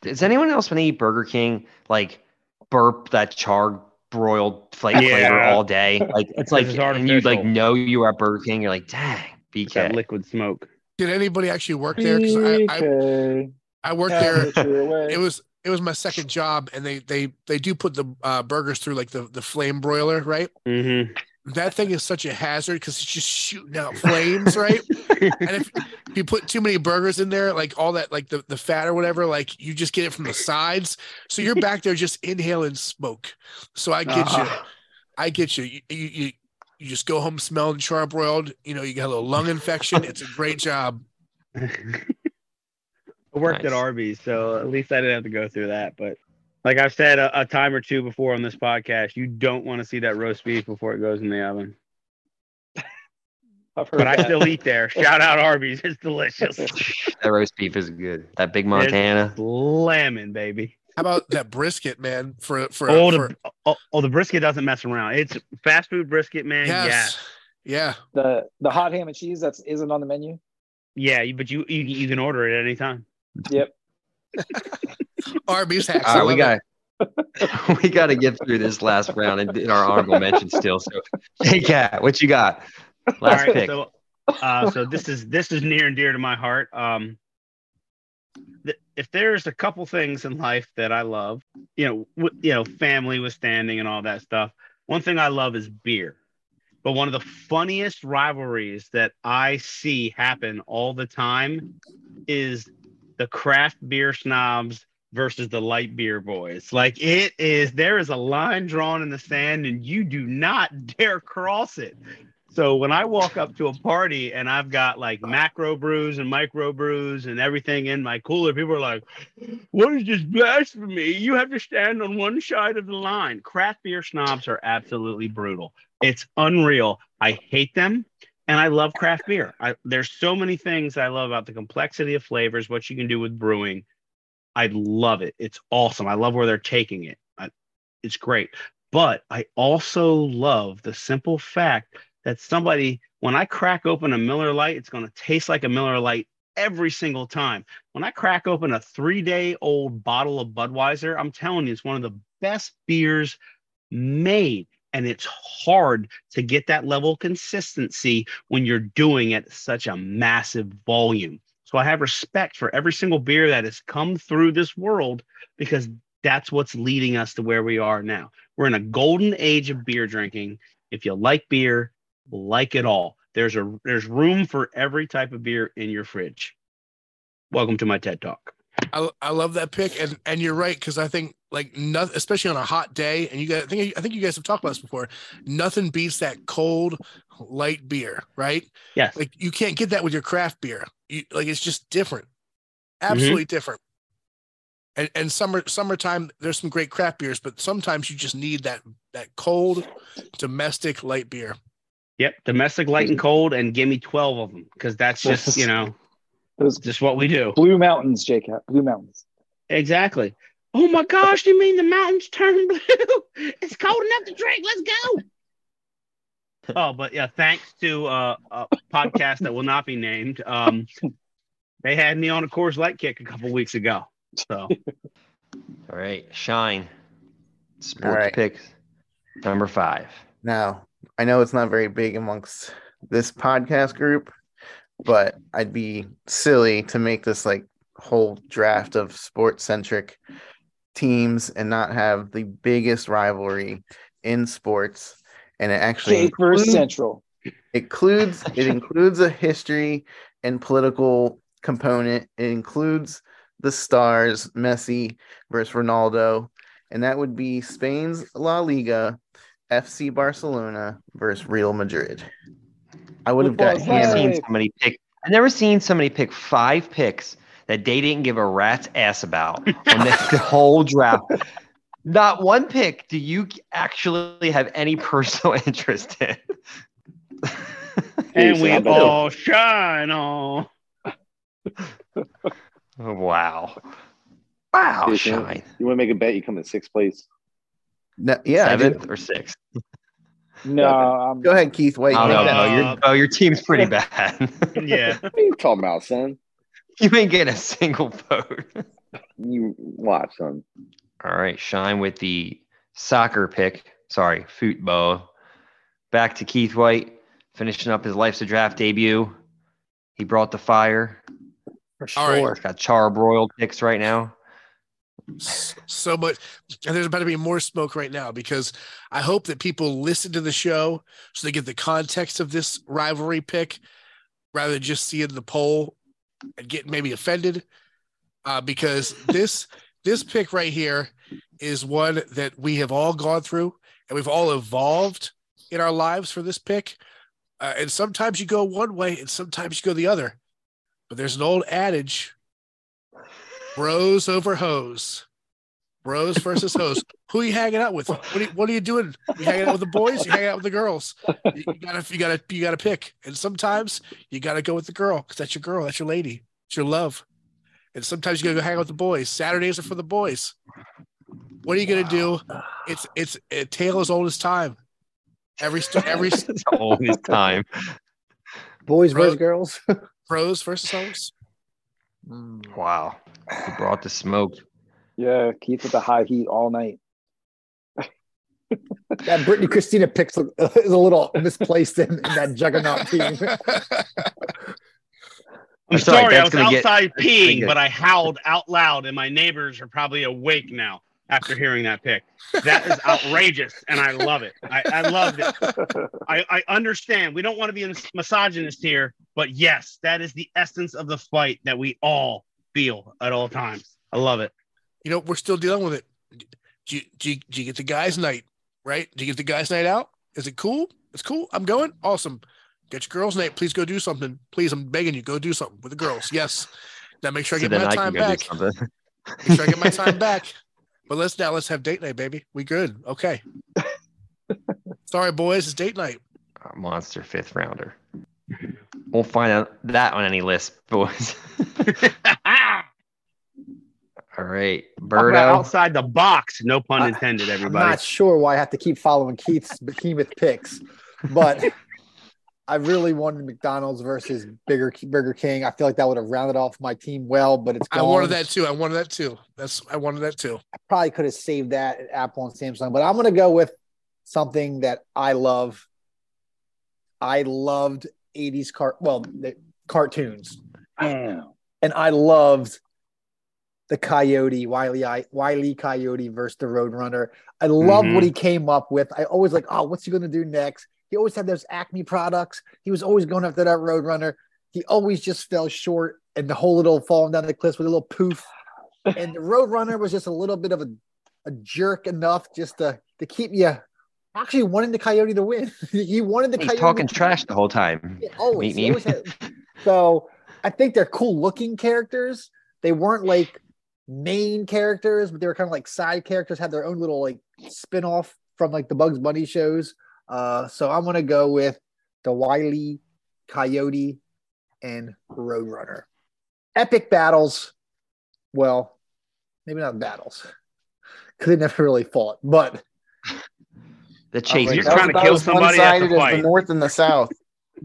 Does anyone else when they eat Burger King like burp that char broiled fla- Yeah. flavor all day? Like it's like It's and you like know you are at Burger King. You're like, dang, It's that BK. liquid smoke. Did anybody actually work there? Because I, I, I worked there. it your way. It was it was my second job, and they they they do put the uh, burgers through like the the flame broiler, right? Mm-hmm. That thing is such a hazard because it's just shooting out flames, right? And if you put too many burgers in there, like all that, like the, the fat or whatever, like you just get it from the sides. So you're back there just inhaling smoke. So I get you. Ah. I get you. You, you, you, you just go home smelling charbroiled. You know, you got a little lung infection. It's a great job. I worked Nice. at Arby's, so at least I didn't have to go through that. But like I've said a, a time or two before on this podcast, you don't want to see that roast beef before it goes in the oven. I've heard But I still eat there. Shout out Arby's. It's delicious. That roast beef is good. That big Montana. Lemon, baby. How about that brisket, man? For for, Oh, for the, oh, oh, the brisket doesn't mess around. It's fast food brisket, man. yes, yeah. the the hot ham and cheese that's isn't on the menu. Yeah. Yeah. But you, you, you can order it anytime. Yep. Arby's hacks. All I right, we love it. got we got to get through this last round and in our honorable mention still. So, hey, Cat, what you got? Last right. pick. So Uh, so this is this is near and dear to my heart. Um, th- if there's a couple things in life that I love, you know, w- you know, family withstanding and all that stuff. One thing I love is beer. But one of the funniest rivalries that I see happen all the time is the craft beer snobs versus the light beer boys. Like it is, there is a line drawn in the sand, and you do not dare cross it. So when I walk up to a party and I've got like macro brews and micro brews and everything in my cooler, people are like, "What is this blasphemy? You have to stand on one side of the line." Craft beer snobs are absolutely brutal. It's unreal. I hate them and I love craft beer. I, there's so many things I love about the complexity of flavors, what you can do with brewing. I love it. It's awesome. I love where they're taking it. I, it's great. But I also love the simple fact that somebody, when I crack open a Miller Lite, it's going to taste like a Miller Lite every single time. When I crack open a three day old bottle of Budweiser, I'm telling you, it's one of the best beers made. And it's hard to get that level of consistency when you're doing it such a massive volume. So I have respect for every single beer that has come through this world because that's what's leading us to where we are now. We're in a golden age of beer drinking. If you like beer, like it all. There's a there's room for every type of beer in your fridge. Welcome to my TED Talk. I, I love that pick, and and you're right because I think like nothing, especially on a hot day, and you guys I think I think you guys have talked about this before. Nothing beats that cold light beer, right? Yes. Like you can't get that with your craft beer. You, like it's just different, mm-hmm. absolutely different. And and summer summertime, there's some great craft beers, but sometimes you just need that that cold domestic light beer. Yep. Domestic light and cold, and give me 12 of them because that's just, you know, Those just what we do. Blue Mountains, Jacob. Blue Mountains. Exactly. Oh my gosh, you mean the mountains turn blue? It's cold enough to drink. Let's go. oh, but yeah, thanks to uh, a podcast that will not be named. Um, they had me on a Coors Light kick a couple weeks ago. So All right, Shine. Sports All right. picks number five. Now, I know it's not very big amongst this podcast group, but I'd be silly to make this like whole draft of sports centric teams and not have the biggest rivalry in sports. And it actually Jake versus includes- Central. includes it includes a history and political component. It includes the stars, Messi versus Ronaldo, and that would be Spain's La Liga, FC Barcelona versus Real Madrid. I would have got I've never Hey. seen somebody pick. I've never seen somebody pick five picks that they didn't give a rat's ass about on the, the whole draft. Not one pick do you actually have any personal interest in. and we all shine on. Oh, wow. Wow, Jason, shine. You want to make a bet? You come in sixth place. No, yeah, I. Seventh or sixth. No, I'm, Go ahead, Keith. Wait, Oh, no, no, that. your, oh, your team's pretty bad. Yeah. What are you talking about, son? you ain't getting a single vote. You watch, son. All right, Shine with the soccer pick. Sorry, football. Back to Keith White, finishing up his Life's a Draft debut. He brought the fire. For All right. sure. He's got charbroiled picks right now. So much and there's about to be more smoke right now because i hope that people listen to the show so they get the context of this rivalry pick rather than just seeing the poll and getting maybe offended. Uh, because this this pick right here is one that we have all gone through and we've all evolved in our lives for this pick. Uh, and sometimes you go one way and sometimes you go the other but there's an old adage bros over hoes. Bros versus hoes. Who are you hanging out with? What are you, what are you doing? You hanging out with the boys? You hanging out with the girls? You, you gotta you gotta you gotta pick. And sometimes you gotta go with the girl because that's your girl, that's your lady, it's your love. And sometimes you gotta go hang out with the boys. Saturdays are for the boys. What are you gonna do? It's it's a tale as old as time. Every st- every It's always time. Boys Bro- versus girls. pros versus hoes. Mm. Wow. He brought the smoke. yeah, Keith with the high heat all night. That Britney Christina picks is a little misplaced in, in that juggernaut team. I'm That's all right, sorry, I was gonna get- outside peeing, but I howled out loud, and my neighbors are probably awake now after hearing that pick. That is outrageous, and I love it. I, I loved it. I, I understand. We don't want to be mis- misogynist here, but yes, that is the essence of the fight that we all feel at all times. I love it. you know, we're still dealing with it. Do you, do, you, do you get the guys' night, right? Do you get the guys' night out? Is it cool? It's cool. I'm going. Awesome. Get your girls' night. Please go do something. Please, I'm begging you, go do something with the girls. Yes. Now make sure I get then my time can back. Make sure I get my time back. But let's now let's have date night, baby. We good. Okay. Sorry, boys, it's date night. A monster fifth rounder. Won't find out that on any list, boys. All right, Talk Birdo. outside the box. No pun intended. Everybody. I'm not sure why I have to keep following Keith's behemoth picks, but I really wanted McDonald's versus Bigger Burger King. I feel like that would have rounded off my team well, but it's I gone. wanted that too. I wanted that too. That's I wanted that too. I probably could have saved that at Apple and Samsung, but I'm going to go with something that I love. I loved 80s car well, the cartoons. Damn. And I loved the Coyote, Wiley I Wiley Coyote versus the Roadrunner. I love Mhm. what he came up with. I always like, oh, what's he going to do next? He always had those Acme products. He was always going after that Roadrunner. He always just fell short, and the whole little falling down the cliffs with a little poof. And the Roadrunner was just a little bit of a, a jerk enough just to to keep you actually wanting the Coyote to win. he wanted the He's Coyote talking trash the whole time. yeah, always. Always had- so I think they're cool looking characters. They weren't like main characters, but they were kind of like side characters, had their own little like spin off from like the Bugs Bunny shows. Uh, so I'm gonna go with the Wily, Coyote, and Roadrunner. Epic battles. Well, maybe not battles. Because they never really fought, but The chase. You're trying was to kill somebody, that's a one-sided as fight. the North and the South.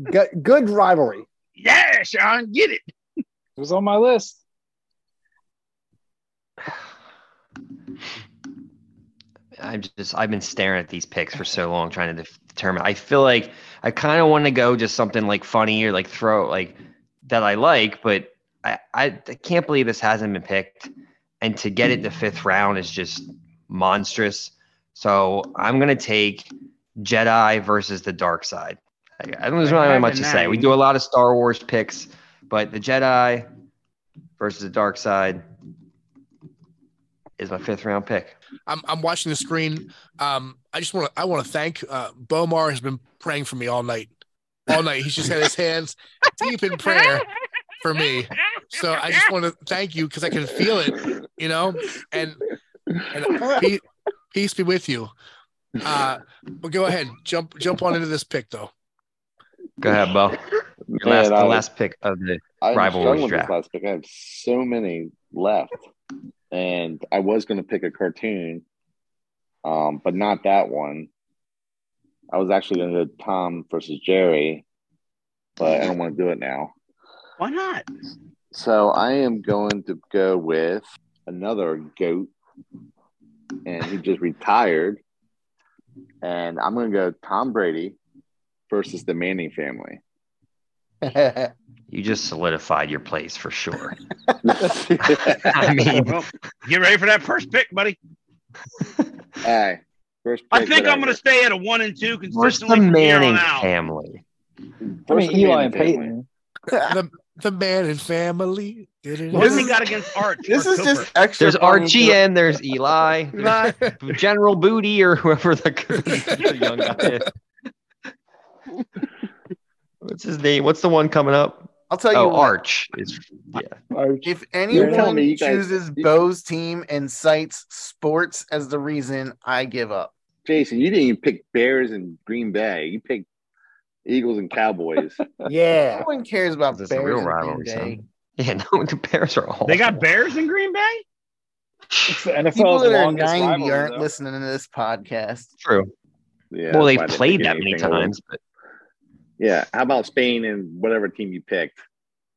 good, good rivalry. Yeah, Sean, get it. It was on my list. I'm just I've been staring at these picks for so long trying to determine. I feel like I kind of want to go just something like funny or like throw like that I like, but I, I can't believe this hasn't been picked. And to get it the fifth round is just monstrous. So I'm gonna take Jedi versus the dark side. I, don't there's really had much to say. We do a lot of Star Wars picks, but the Jedi versus the dark side is my fifth round pick. I'm I'm watching the screen. Um, I just want to I want to thank uh, Bomar has been praying for me all night, all night. He's just had his hands deep in prayer for me. So I just want to thank you because I can feel it, you know. And and peace, peace be with you. Uh, but go ahead, jump jump on into this pick though. Go ahead, Bo. Your last, Man, I the was- last pick of the I'm rivalry struggling this draft. last pick. I have so many left, and I was going to pick a cartoon, um, but not that one. I was actually going to go Tom versus Jerry, but I don't want to do it now. Why not? So I am going to go with another goat, and he just retired. And I'm going to go Tom Brady versus the Manning family. You just solidified your place for sure. I mean, Well, get ready for that first pick, buddy. hey, first I pick, think I'm going to stay at a one and two where's consistently the from here Manning on out. family? I mean, First Eli and family. Peyton. The the man and family. What This have they is- got against Arch? This is Cooper? just extra. There's funny Archie and there's Eli, there's General Booty or whoever the, the young guy is. What's his name? What's the one coming up? I'll tell you. Oh, what, Arch is yeah. If telling anyone me you guys- chooses Bo's team and cites sports as the reason, I give up. Jason, you didn't even pick Bears and Green Bay. You picked Eagles and Cowboys. Yeah, no one cares about This Bears. is a real and Green rivalry. Bay. Yeah, no, the Bears are all. They got Bears in Green Bay? It's the NFL's People that are 90 rivalry, aren't though. listening to this podcast. true. Yeah, well, they've why I didn't played that many anything over- times, but Yeah. How about Spain and whatever team you picked?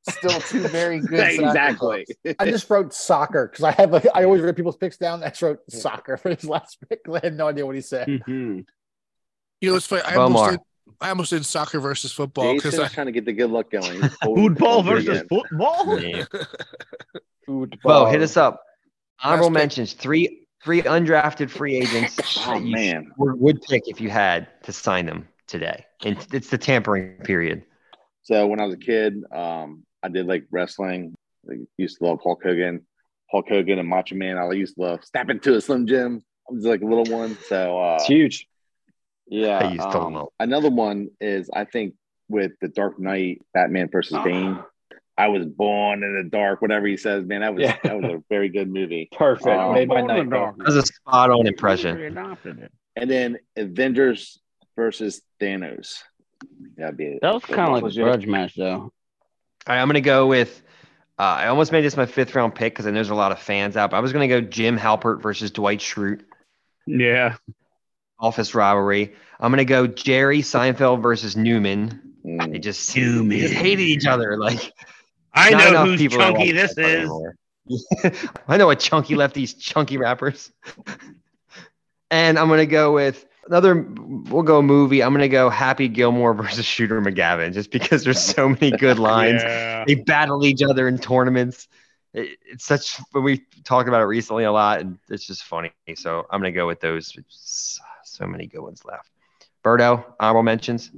Still two very good. exactly. I just wrote soccer because I have a, I always write people's picks down. I just wrote soccer for his last pick. I had no idea what he said. Mhm. You know, it's funny. I Bomar. almost did. I almost did soccer versus football because Jason's I, trying to get the good luck going. Football versus football. Yeah. Football. Bo, hit us up. Honorable pick. mentions: three three undrafted free agents Oh that you man, would would pick if you had to sign them today. And it's the tampering period. So when I was a kid, um, I did like wrestling. I used to love Hulk Hogan, Hulk Hogan and Macho Man. I used to love Step into a Slim Jim. I was like a little one. So uh, It's huge. yeah, I used to um, love- another one is I think with the Dark Knight, Batman versus Bane. I was born in the dark. Whatever he says, man, that was Yeah. that was a very good movie. Perfect. Oh, Made my night. the Bo. dark. That was a spot on impression. Adopted it. And then Avengers versus Thanos. That'd be That was kind of like a Legit. grudge match, though. All right, I'm gonna go with. Uh, I almost made this my fifth round pick because I know there's a lot of fans out. But I was gonna go Jim Halpert versus Dwight Schrute, Yeah. office rivalry. I'm gonna go Jerry Seinfeld versus Newman. Mm. They just Newman. they just hated each other. Like I know enough whose people that chunky this is. I know what chunky left these chunky rappers. and I'm gonna go with another. We'll go movie. I'm gonna go Happy Gilmore versus Shooter McGavin, just because there's so many good lines. Yeah. They battle each other in tournaments. It, it's such. But we talked about it recently a lot, and it's just funny. So I'm gonna go with those. It's So many good ones left. Birdo, honorable mentions.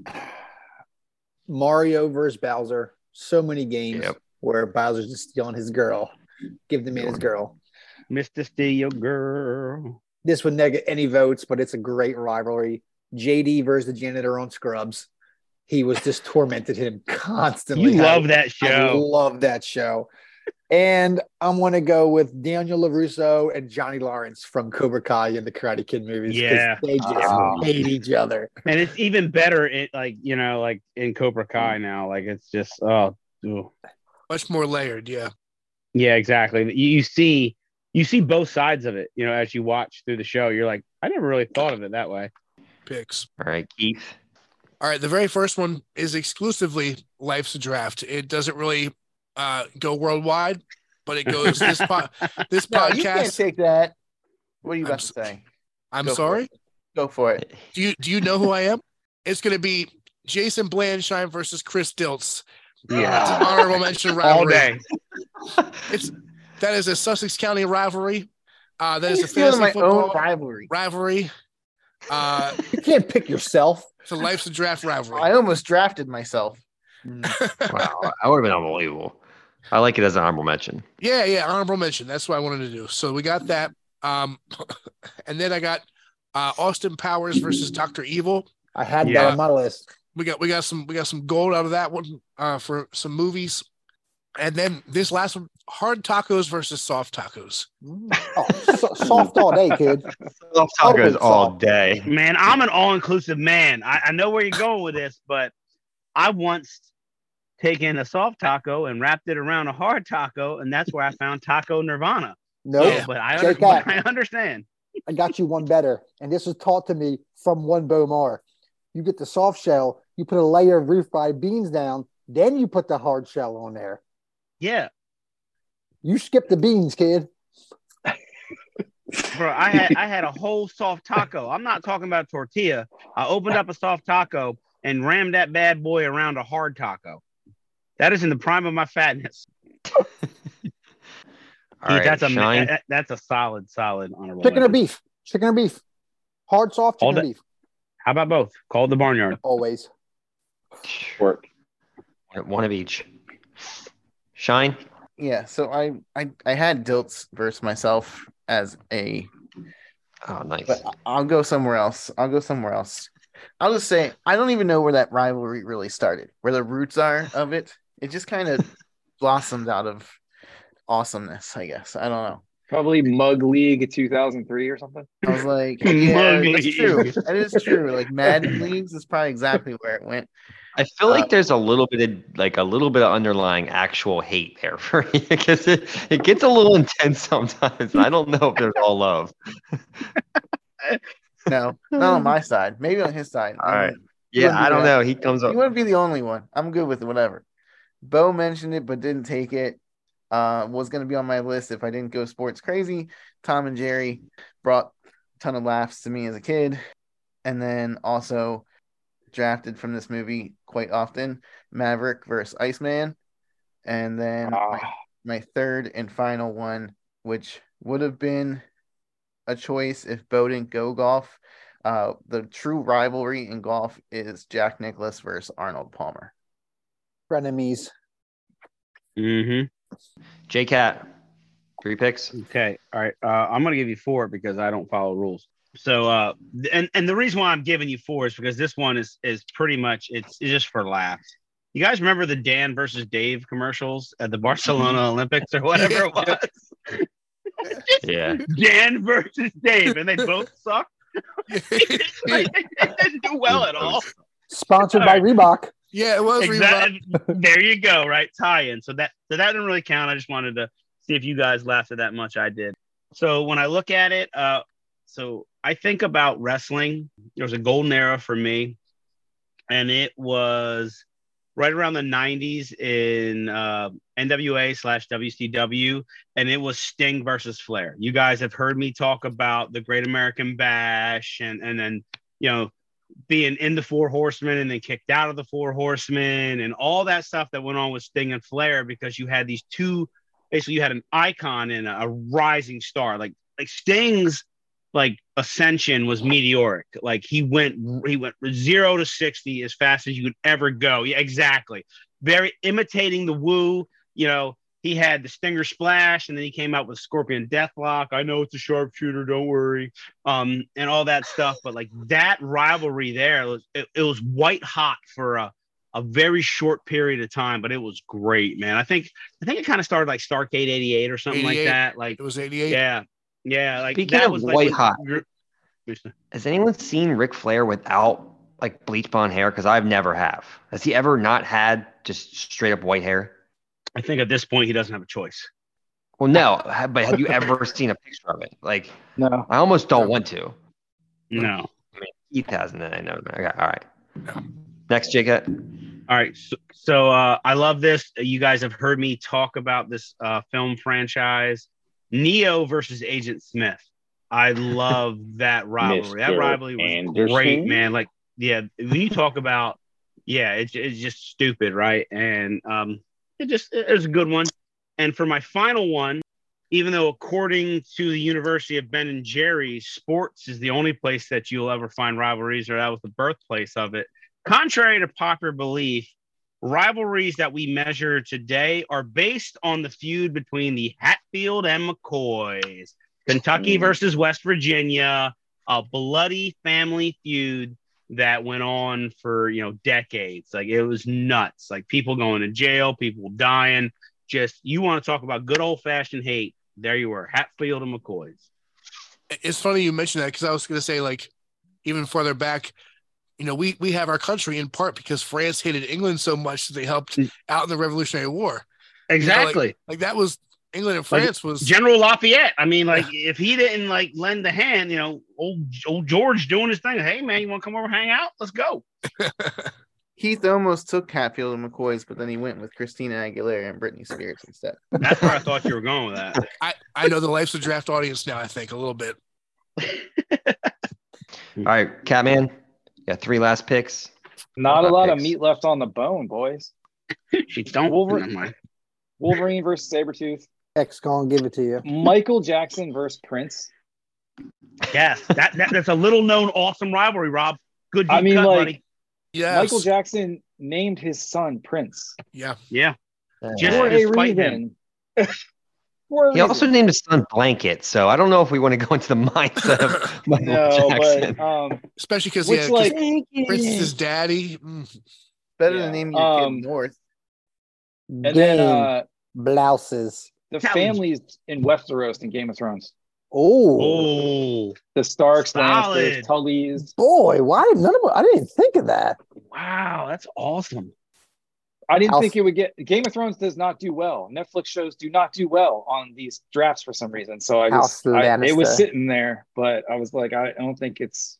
Mario versus Bowser. So many games Yep. where Bowser's just stealing his girl. Give the man his girl. Mr. Steel Girl. This would not get any votes, but it's a great rivalry. JD versus the janitor on Scrubs. He was just tormented him constantly. You I- love that I show. love that show. And I'm going to go with Daniel LaRusso and Johnny Lawrence from Cobra Kai and the Karate Kid movies. Yeah. They just Ah. hate each other. And it's even better, in, like, you know, like in Cobra Kai now. Like, it's just, oh, ooh. much more layered. Yeah. yeah, exactly. You, you see, you see both sides of it, you know, as you watch through the show. You're like, I never really thought of it that way. Picks. All right, Keith. All right. The very first one is exclusively Life's a Draft. It doesn't really uh, go worldwide, but it goes this po- this No, you can't podcast. take that. What are you I'm about to say? I'm Go sorry. it. Go for it. Do you do you know who I am? It's going to be Jason Blandshine versus Chris Diltz. Yeah, It's an Yeah. honorable mention All rivalry. day. It's that is a Sussex County rivalry. Uh, that is a stealing fantasy my own rivalry. rivalry. Uh, You can't pick yourself. it's a life's a draft rivalry. I almost drafted myself. Wow, that would have been unbelievable. I like it as an honorable mention. Yeah, yeah, honorable mention. That's what I wanted to do. So we got that. Um, and then I got uh, Austin Powers versus Doctor Evil. I had Yeah. that on my list. We got we got some we got some gold out of that one uh, for some movies. And then this last one, hard tacos versus soft tacos. Mm. Oh, so- soft all day, kid. Soft tacos all day. Man, I'm an all inclusive man. I, I know where you're going with this, but I once taken a soft taco and wrapped it around a hard taco, and that's where I found Taco Nirvana. Nope. Yeah. But I, under- but I understand. I got you one better. And this was taught to me from one Bomar. You get the soft shell, you put a layer of roof fried beans down, then you put the hard shell on there. Yeah, You skip the beans, kid. bro. I had I had a whole soft taco. I'm not talking about tortilla. I opened up a soft taco and rammed that bad boy around a hard taco. That is in the prime of my fatness. All right, that's a Shine. that- that's a solid, solid honorable. Chicken or beef? Chicken or beef? Hard, soft, All chicken or beef? How about both? Call the barnyard. Always. Work. One of each. Shine. Yeah, so I I, I had Dilts versus myself as a, Oh, nice. but I'll go somewhere else. I'll go somewhere else. I'll just say I don't even know where that rivalry really started, where the roots are of it. It just kind of blossomed out of awesomeness, I guess. I don't know. Probably Mug League 2003 or something. I was like, yeah, Mug that's League. true. That is true. Like Madden leagues is probably exactly where it went. I feel like uh, there's a little bit of like a little bit of underlying actual hate there for you because it, it gets a little intense sometimes. I don't know if there's all love. No, not on my side. Maybe on his side. All right. You Yeah, wouldn't I do don't that. know. He comes You He wouldn't be the only one. I'm good with whatever. Bo mentioned it but didn't take it. Uh, was going to be on my list if I didn't go sports crazy. Tom and Jerry brought a ton of laughs to me as a kid, and then also drafted from this movie quite often. Maverick versus Iceman, and then Ah. my, my third and final one, which would have been a choice if Bo didn't go golf. Uh, the true rivalry in golf is Jack Nicklaus versus Arnold Palmer. Frenemies. Mm-hmm. J Cat, three picks. Okay. All right. Uh, I'm going to give you four because I don't follow rules. So, uh, and and the reason why I'm giving you four is because this one is is pretty much it's, it's just for laughs. You guys remember the Dan versus Dave commercials at the Barcelona Olympics or whatever it was? Yeah. Dan versus Dave, and they both suck. like, they didn't do well at all. Sponsored by Reebok. Yeah, it was. Exactly. there you go. Right, tie-in. So that so that didn't really count. I just wanted to see if you guys laughed at that much. I did. So when I look at it, uh, so I think about wrestling. There was a golden era for me, and it was right around the 90s in uh, NWA slash WCW, and it was Sting versus Flair. You guys have heard me talk about the Great American Bash, and and then you know being in the Four Horsemen and then kicked out of the Four Horsemen, and all that stuff that went on with Sting and Flair because you had these two. Basically, you had an icon and a, rising star. Like like Sting's like ascension was meteoric. Like he went he went zero to sixty as fast as you could ever go. Yeah, exactly. Very imitating the Woo. You know, he had the Stinger Splash, and then he came out with Scorpion Deathlock. I know it's a sharpshooter, don't worry, um, and all that stuff. But like that rivalry there, was, it, it was white hot for a a very short period of time, but it was great, man. I think I think it kind of started like Starcade '88 or something like that. Like It was 88. yeah, yeah. Like Speaking that of was like white when- hot. Has anyone seen Ric Flair without like bleach blonde hair? Because I've never have. Has he ever not had just straight up white hair? I think at this point he doesn't have a choice. Well, no. But have you ever seen a picture of it? Like, No. I almost don't want to. No. Keith hasn't, and I know. Okay, all right. Next, Jacob. All right. So, so uh, I love this. You guys have heard me talk about this uh, film franchise, Neo versus Agent Smith. I love that rivalry. That rivalry was Anderson? great, man. Like, yeah, when you talk about, yeah, it's, it's just stupid, right? And um, it just it was a good one. And for my final one, even though according to the University of Ben and Jerry's, sports is the only place that you'll ever find rivalries, or that was the birthplace of it. Contrary to popular belief, rivalries that we measure today are based on the feud between the Hatfield and McCoys. Kentucky Mm. versus West Virginia, a bloody family feud that went on for you know decades. Like it was nuts. Like people going to jail, people dying. Just you want to talk about good old fashioned hate? There you were, Hatfield and McCoys. It's funny you mentioned that because I was going to say, like, even further back, you know, we we have our country in part because France hated England so much that they helped Mm. out in the Revolutionary War. Exactly. Like that was England and Like, France was General Lafayette. I mean, like if he didn't like lend a hand, you know, old old George doing his thing. Hey man, you want to come over hang out? Let's go. Heath almost took Hatfield and McCoy's, but then he went with Christina Aguilera and Britney Spears instead. That's where I thought you were going with that. I, I know the life's a draft audience now, I think, a little bit. All right, Catman. Got three last picks. Not a Hot lot of meat left on the bone, boys. She don't. Wolverine- Never mind. Wolverine versus Sabretooth. X gonna give it to you. Michael Jackson versus Prince. Yes, that, that that's a little known awesome rivalry, Rob. Good deep I mean, cut, like- buddy. Yes. Michael Jackson named his son Prince yeah. Yeah, Uh, Just for for a despite him. reason. for a He also named his son Blanket, so I don't know if we want to go into the mindset of Michael no, Jackson. but um, Especially because which yeah, 'cause like Prince is his daddy. Mm. Better Yeah. than naming your Um, kid North. and Game then uh, blouses. The That families in Westeros in Game of Thrones. Oh, oh The Starks, Solid. Lannisters, Tullys. boy, why did none of I didn't even think of that. wow, that's awesome. I didn't House- think it would get Game of Thrones does not do well. Netflix shows do not do well on these drafts for some reason. So I just I, it was sitting there, but I was like, I, I don't think it's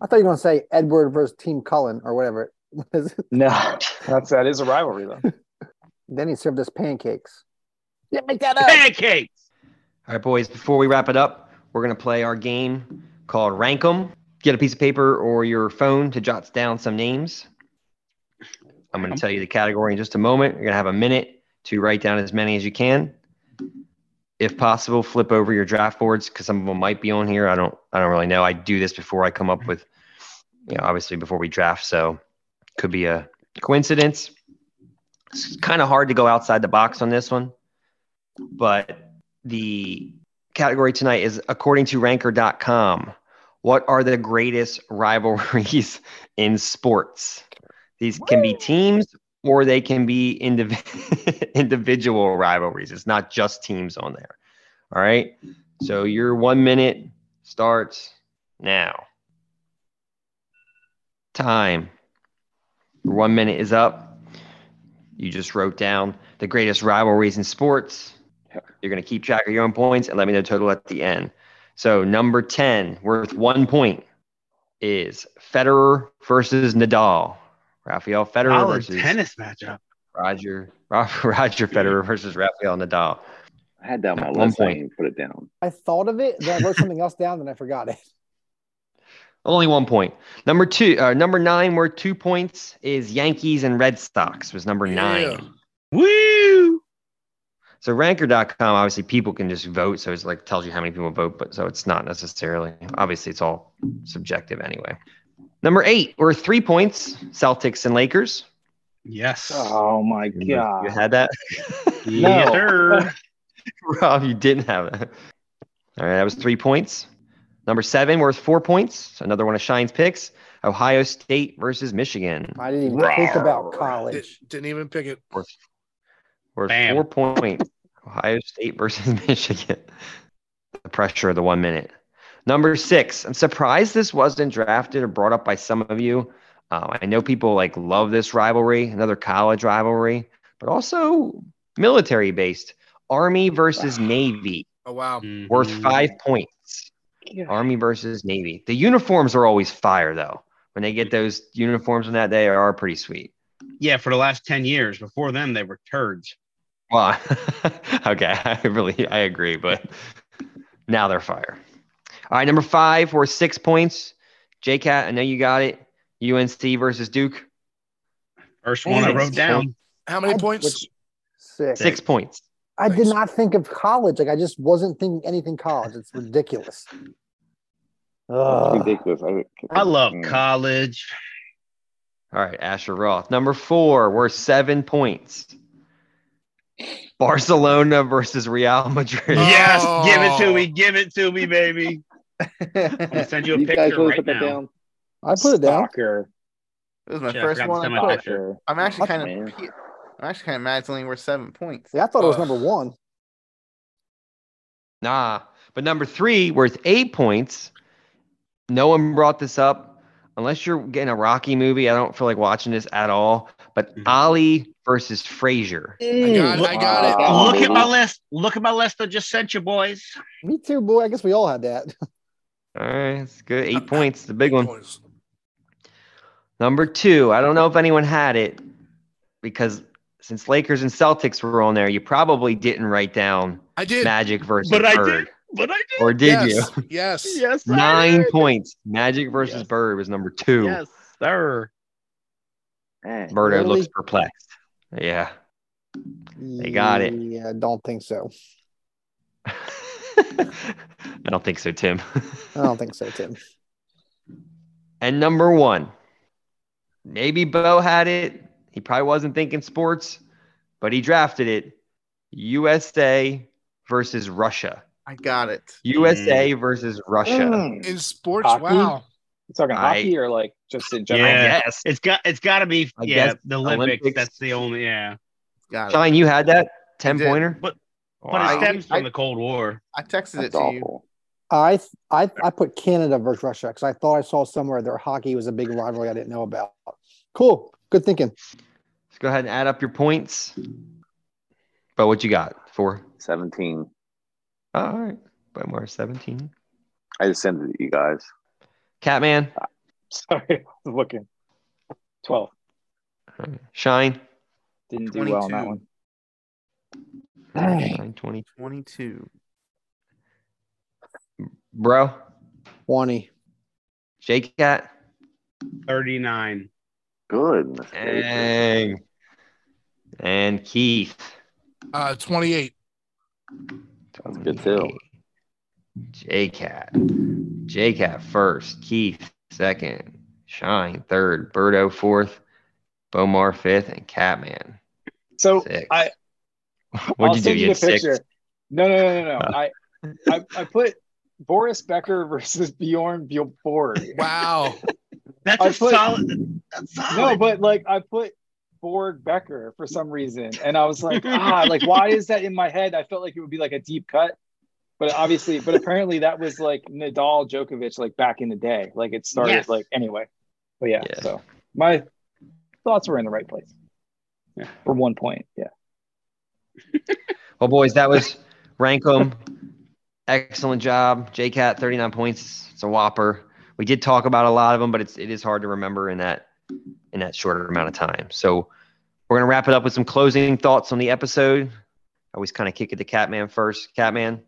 I thought you were gonna say Edward versus Team Cullen or whatever. no. That's that is a rivalry though. Then he served us pancakes. Yeah, make that up. Pancakes. All right, boys, before we wrap it up, we're going to play our game called Rank 'em. Get a piece of paper or your phone to jot down some names. I'm going to tell you the category in just a moment. You're going to have a minute to write down as many as you can. If possible, flip over your draft boards because some of them might be on here. I don't I don't really know. I do this before I come up with, you know, obviously before we draft. So could be a coincidence. It's kind of hard to go outside the box on this one, but the category tonight is according to ranker.com. What are the greatest rivalries in sports? These can be teams or they can be indiv- individual rivalries. It's not just teams on there. All right. So your one minute starts now. Time. Your one minute is up. You just wrote down the greatest rivalries in sports. You're going to keep track of your own points and let me know total at the end. So number 10, worth one point, is Federer versus Nadal. Rafael Federer Solid versus tennis matchup. Roger Roger Federer versus Rafael Nadal. I had that on my One list. I point. didn't put it down. I thought of it, then I wrote something else down, then I forgot it. Only one point. Number two, uh, number nine, worth two points, is Yankees and Red Sox. Was number Yeah. nine. Woo! So ranker.com, obviously people can just vote. So it's like tells you how many people vote, but so it's not necessarily obviously it's all subjective anyway. Number eight, or three points, Celtics and Lakers. Yes. Oh my You- god. You had that? Yes, Rob, you didn't have it. All right, that was three points. Number seven, worth four points. Another one of Shine's picks. Ohio State versus Michigan. I didn't even think about college. Did, didn't even pick it. Worth Bam. four points. Ohio State versus Michigan. The pressure of the one minute. Number six. I'm surprised this wasn't drafted or brought up by some of you. Um, I know people like love this rivalry, another college rivalry, but also military based. Army versus Navy. Oh wow. Worth Mhm. five points. Army versus Navy. The uniforms are always fire though. When they get those uniforms on that day are pretty sweet. Yeah, for the last 10 years. Before them, they were turds. Well, okay, I really I agree, but now they're fire. All right, number five, we're six points. JCat, I know you got it. UNC versus Duke, First one I wrote down. How many I- points? which- Six. six points. I did not think of college. Like I just wasn't thinking anything college. It's ridiculous. Ugh. Ridiculous. I, I love Mm. college. All right, Asher Roth. Number four, we're seven points. Barcelona versus Real Madrid. Oh. Yes, give it to oh. me. Give it to me, baby. I'm gonna send you a you picture really right put that now. down? I put it down. Stalker. It was my Shit, first one. I put. I'm actually kind of. I'm actually kind of mad. It's only worth seven points. Yeah, I thought it was number one. Nah, but number three, worth eight points. No one brought this up. Unless you're getting a Rocky movie, I don't feel like watching this at all. But Mhm. Ali versus Frazier. I got it. I got it. Wow. Look at my list. Look at my list I just sent you, boys. Me too, boy. I guess we all had that. All right, it's good. Eight points, the big one. Points. Number two, I don't know if anyone had it because since Lakers and Celtics were on there, you probably didn't write down I did. Magic versus But I Bird. did. But I did. Or did yes. you? Yes. Yes. Nine points. Magic versus Yes. Bird was number two. Yes, sir. Man, Birdo Really? looks perplexed. Yeah. They got it. Yeah, I don't think so. I don't think so, Tim. I don't think so, Tim. and number one, maybe Bo had it. He probably wasn't thinking sports, but he drafted it. USA versus Russia. I got it. USA versus Russia. Mm. In sports, Hockey? wow. You talking I- hockey or like just in general? Yeah. Yes. It's got. It's got to be. I yeah, guess the Olympics, Olympics. That's the only. Yeah, Got it. Shine, you had that 10 pointer? But- oh, but Wow. it stems I- from the Cold War. I texted it That's to you. I I I put Canada versus Russia because I thought I saw somewhere their hockey was a big rivalry I didn't know about. Cool. Good thinking. Let's go ahead and add up your points. But what you got? Four. 17. All right. By more 17. I just sent it to you guys. Catman. Sorry, I was looking. Twelve. Shine. Didn't do well on that 22. one. Nine twenty. 22. Bro, 20. Jake Cat. 39. Good. Dang. And Keith. Uh, 28. Sounds good too. J Cat. J Cat first. Keith second. Shine third. Birdo fourth. Bomar fifth. And Catman So sixth. I What'd I'll you do? You you had six? picture. No, no, no, no, no. I, I I put Boris Becker versus Bjorn Borg. Wow. That's I a put- solid. That's solid. No, but like I put Borg Becker for some reason, and I was like, ah, like why is that in my head? I felt like it would be like a deep cut, but obviously, but apparently that was like Nadal Djokovic like back in the day. Like it started Yes. like anyway. But yeah, Yeah. so my thoughts were in the right place. Yeah, for one point. Yeah. Well, boys, that was rank 'em. Excellent job. JCat, 39 points. It's a whopper. We did talk about a lot of them, but it's it is hard to remember in that in that shorter amount of time. So we're gonna wrap it up with some closing thoughts on the episode. I always kind of kick it to Catman first. Catman,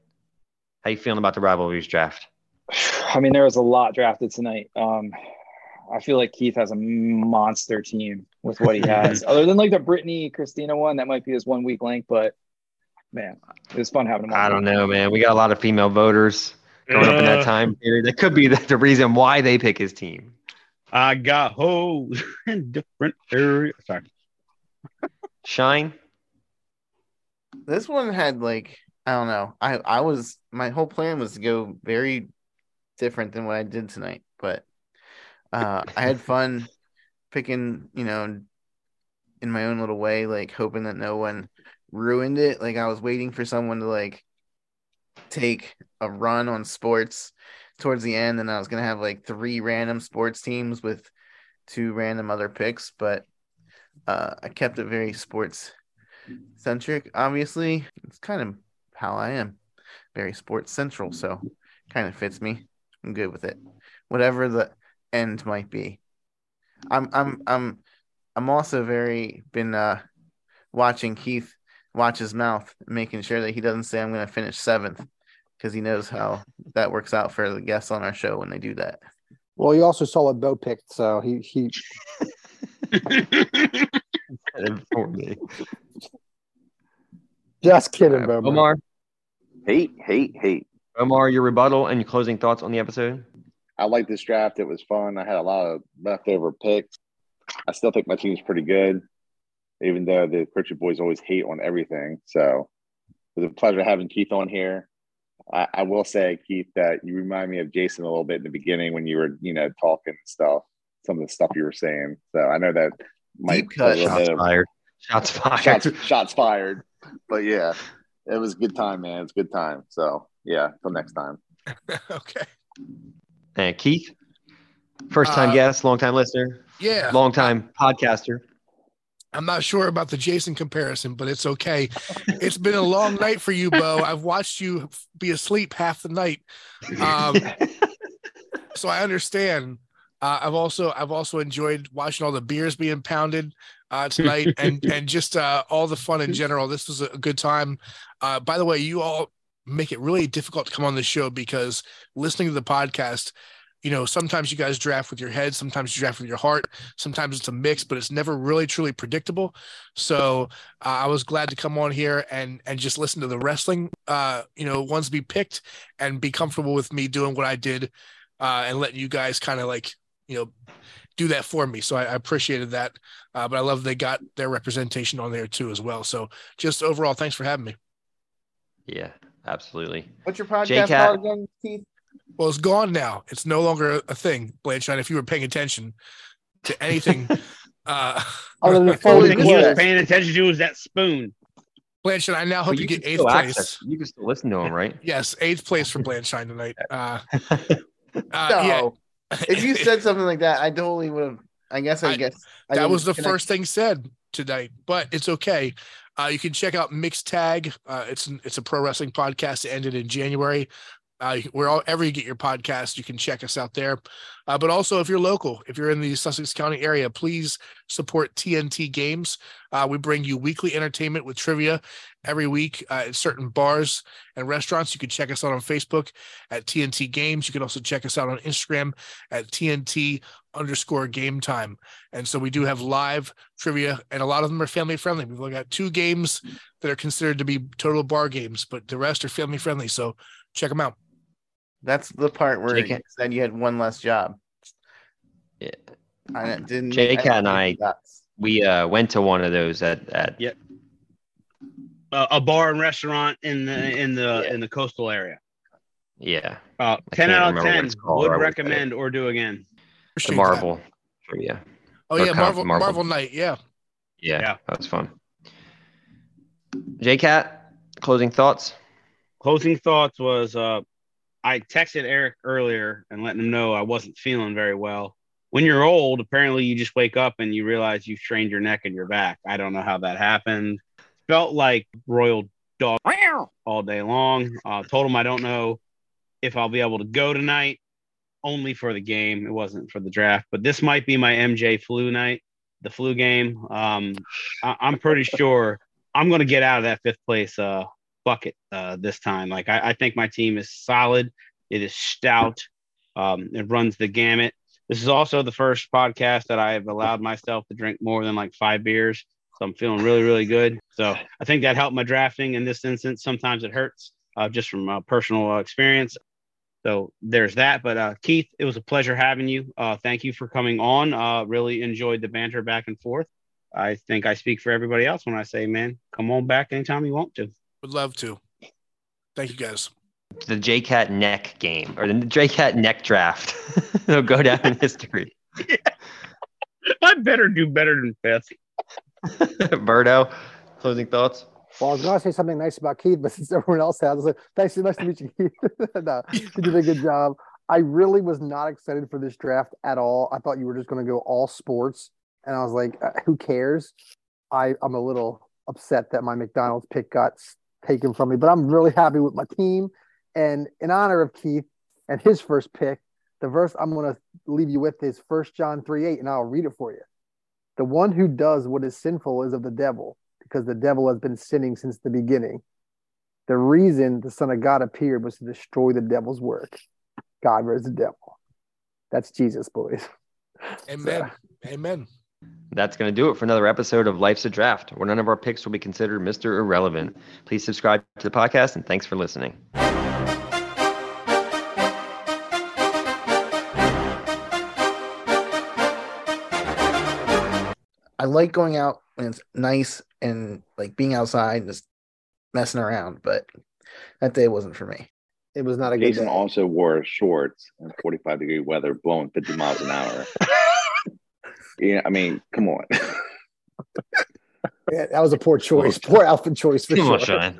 how you feeling about the rivalries draft? I mean, there was a lot drafted tonight. Um, I feel like Keith has a monster team with what he has. Other than like the Britney Christina one, that might be his one weak link, but man, it was fun having him. I don't know, man. We got a lot of female voters growing up in that Uh, time period. That could be the, the reason why they pick his team. I got hoes in different areas. Sorry. Shine. This one had like I don't know. I I was my whole plan was to go very different than what I did tonight, but uh I had fun picking, you know, in my own little way, like hoping that no one ruined it. Like I was waiting for someone to like take a run on sports towards the end, and I was gonna have like three random sports teams with two random other picks, but uh I kept it very sports centric, obviously. It's kind of how I am. Very sports central, so kind of fits me. I'm good with it. Whatever the end might be. I'm I'm I'm I'm also very been uh watching Keith watch his mouth, making sure that he doesn't say I'm gonna finish seventh because he knows how that works out for the guests on our show when they do that. Well, you also saw what Bo picked, so he he For me. Just kidding, Bo. Omar. Hate, hate, hate. Omar, your rebuttal and your closing thoughts on the episode. I like this draft. It was fun. I had a lot of leftover picks. I still think my team's pretty good, even though the Pritchard boys always hate on everything. So it was a pleasure having Keith on here. I, I will say, Keith, that you remind me of Jason a little bit in the beginning when you were, you know, talking stuff, some of the stuff you were saying. So I know that might Deep a little Shots bit of- fired. Shots fired. shots, shots fired. But yeah, it was a good time, man. It's a good time. So yeah, till next time. okay. And Keith, first time Uh, guest, long time listener, Yeah. long time podcaster. I'm not sure about the Jason comparison, but it's okay. It's been a long night for you, Bo. I've watched you be asleep half the night. Um, so I understand. Uh, I've also I've also enjoyed watching all the beers being pounded uh, tonight and and just uh, all the fun in general. This was a good time. Uh, by the way, you all make it really difficult to come on the show because listening to the podcast, you know, sometimes you guys draft with your head, sometimes you draft with your heart, sometimes it's a mix, but it's never really truly predictable. So uh, I was glad to come on here and and just listen to the wrestling, uh, you know, ones be picked and be comfortable with me doing what I did uh, and letting you guys kind of like you know do that for me. So I, I appreciated that. Uh, but I love they got their representation on there too as well. So just overall, thanks for having me. Yeah, absolutely. What's your podcast called again, Keith? Well, it's gone now. It's no longer a thing, Blanchard. If you were paying attention to anything, uh, Other than All Foley he was paying attention to was that spoon. Blanchard, I now hope But you, can get eighth place. access- You can still listen to him, right? Yes, eighth place for Blanchard tonight. Uh, uh, no. yeah, if you said something like that, I totally would have. I guess I, I- guess I that was the connect- first thing said tonight, but it's okay. Uh, you can check out Mixed Tag. Uh, it's an, it's a pro wrestling podcast that ended in January. Uh, wherever you get your podcast, you can check us out there. Uh, but also, if you're local, if you're in the Sussex County area, please support TNT Games. Uh, we bring you weekly entertainment with trivia every week uh, at certain bars and restaurants. You can check us out on Facebook at TNT Games. You can also check us out on Instagram at TNT underscore game time. And so we do have live trivia, and a lot of them are family friendly. We've got two games that are considered to be total bar games, but the rest are family friendly. So check them out. That's the part where Jake- you said you had one less job. Yeah. I didn't. Jake didn't and I- that's- We uh, went to one of those at at Yeah. Uh, a bar and restaurant in the in the in the coastal area. yeah Uh, ten out of ten would or I would say. recommend or do again. the Appreciate that. Marvel trivia. Oh or yeah, Marvel, Marvel. Marvel Night. Yeah. Yeah, Yeah. that was fun. JCat, closing thoughts. Closing thoughts was uh, I texted Eric earlier and letting him know I wasn't feeling very well. When you're old, apparently you just wake up and you realize you've strained your neck and your back. I don't know how that happened. Felt like royal dog all day long. Uh, told him I don't know if I'll be able to go tonight, only for the game. It wasn't for the draft, but this might be my MJ flu night, the flu game. Um, I- I'm pretty sure I'm going to get out of that fifth place uh, bucket uh, this time. Like I, I think my team is solid. It is stout. Um, it runs the gamut. This is also the first podcast that I have allowed myself to drink more than like five beers. So I'm feeling really, really good. So I think that helped my drafting in this instance. Sometimes it hurts uh, just from uh, personal experience. So there's that. But uh, Keith, it was a pleasure having you. Uh, thank you for coming on. Uh, really enjoyed the banter back and forth. I think I speak for everybody else when I say, man, come on back anytime you want to. Would love to. Thank you guys. The JCat neck game or the JCat neck draft. It'll go down in history. I better do better than fifth. Birdo, closing thoughts. Well, I was going to say something nice about Keith, but since everyone else has, I was like, thanks, nice to meet you, Keith. no, you did a good job. I really was not excited for this draft at all. I thought you were just going to go all sports. And I was like, uh, who cares? I, I'm a little upset that my McDonald's pick got s- taken from me, but I'm really happy with my team. And in honor of Keith and his first pick, the verse I'm going to leave you with is First John 3 8, and I'll read it for you. The one who does what is sinful is of the devil, because the devil has been sinning since the beginning. The reason the Son of God appeared was to destroy the devil's work. God versus the devil. That's Jesus, boys. Amen. Amen. That's going to do it for another episode of Life's a Draft, where none of our picks will be considered Mr. Irrelevant. Please subscribe to the podcast and thanks for listening. I like going out when it's nice and like being outside and just messing around, but that day wasn't for me. It was not a good Jason day. also wore shorts in 45 degree weather, blowing 50 miles an hour. yeah, I mean, come on. Yeah, that was a poor choice, poor outfit choice for Come sure. Shine.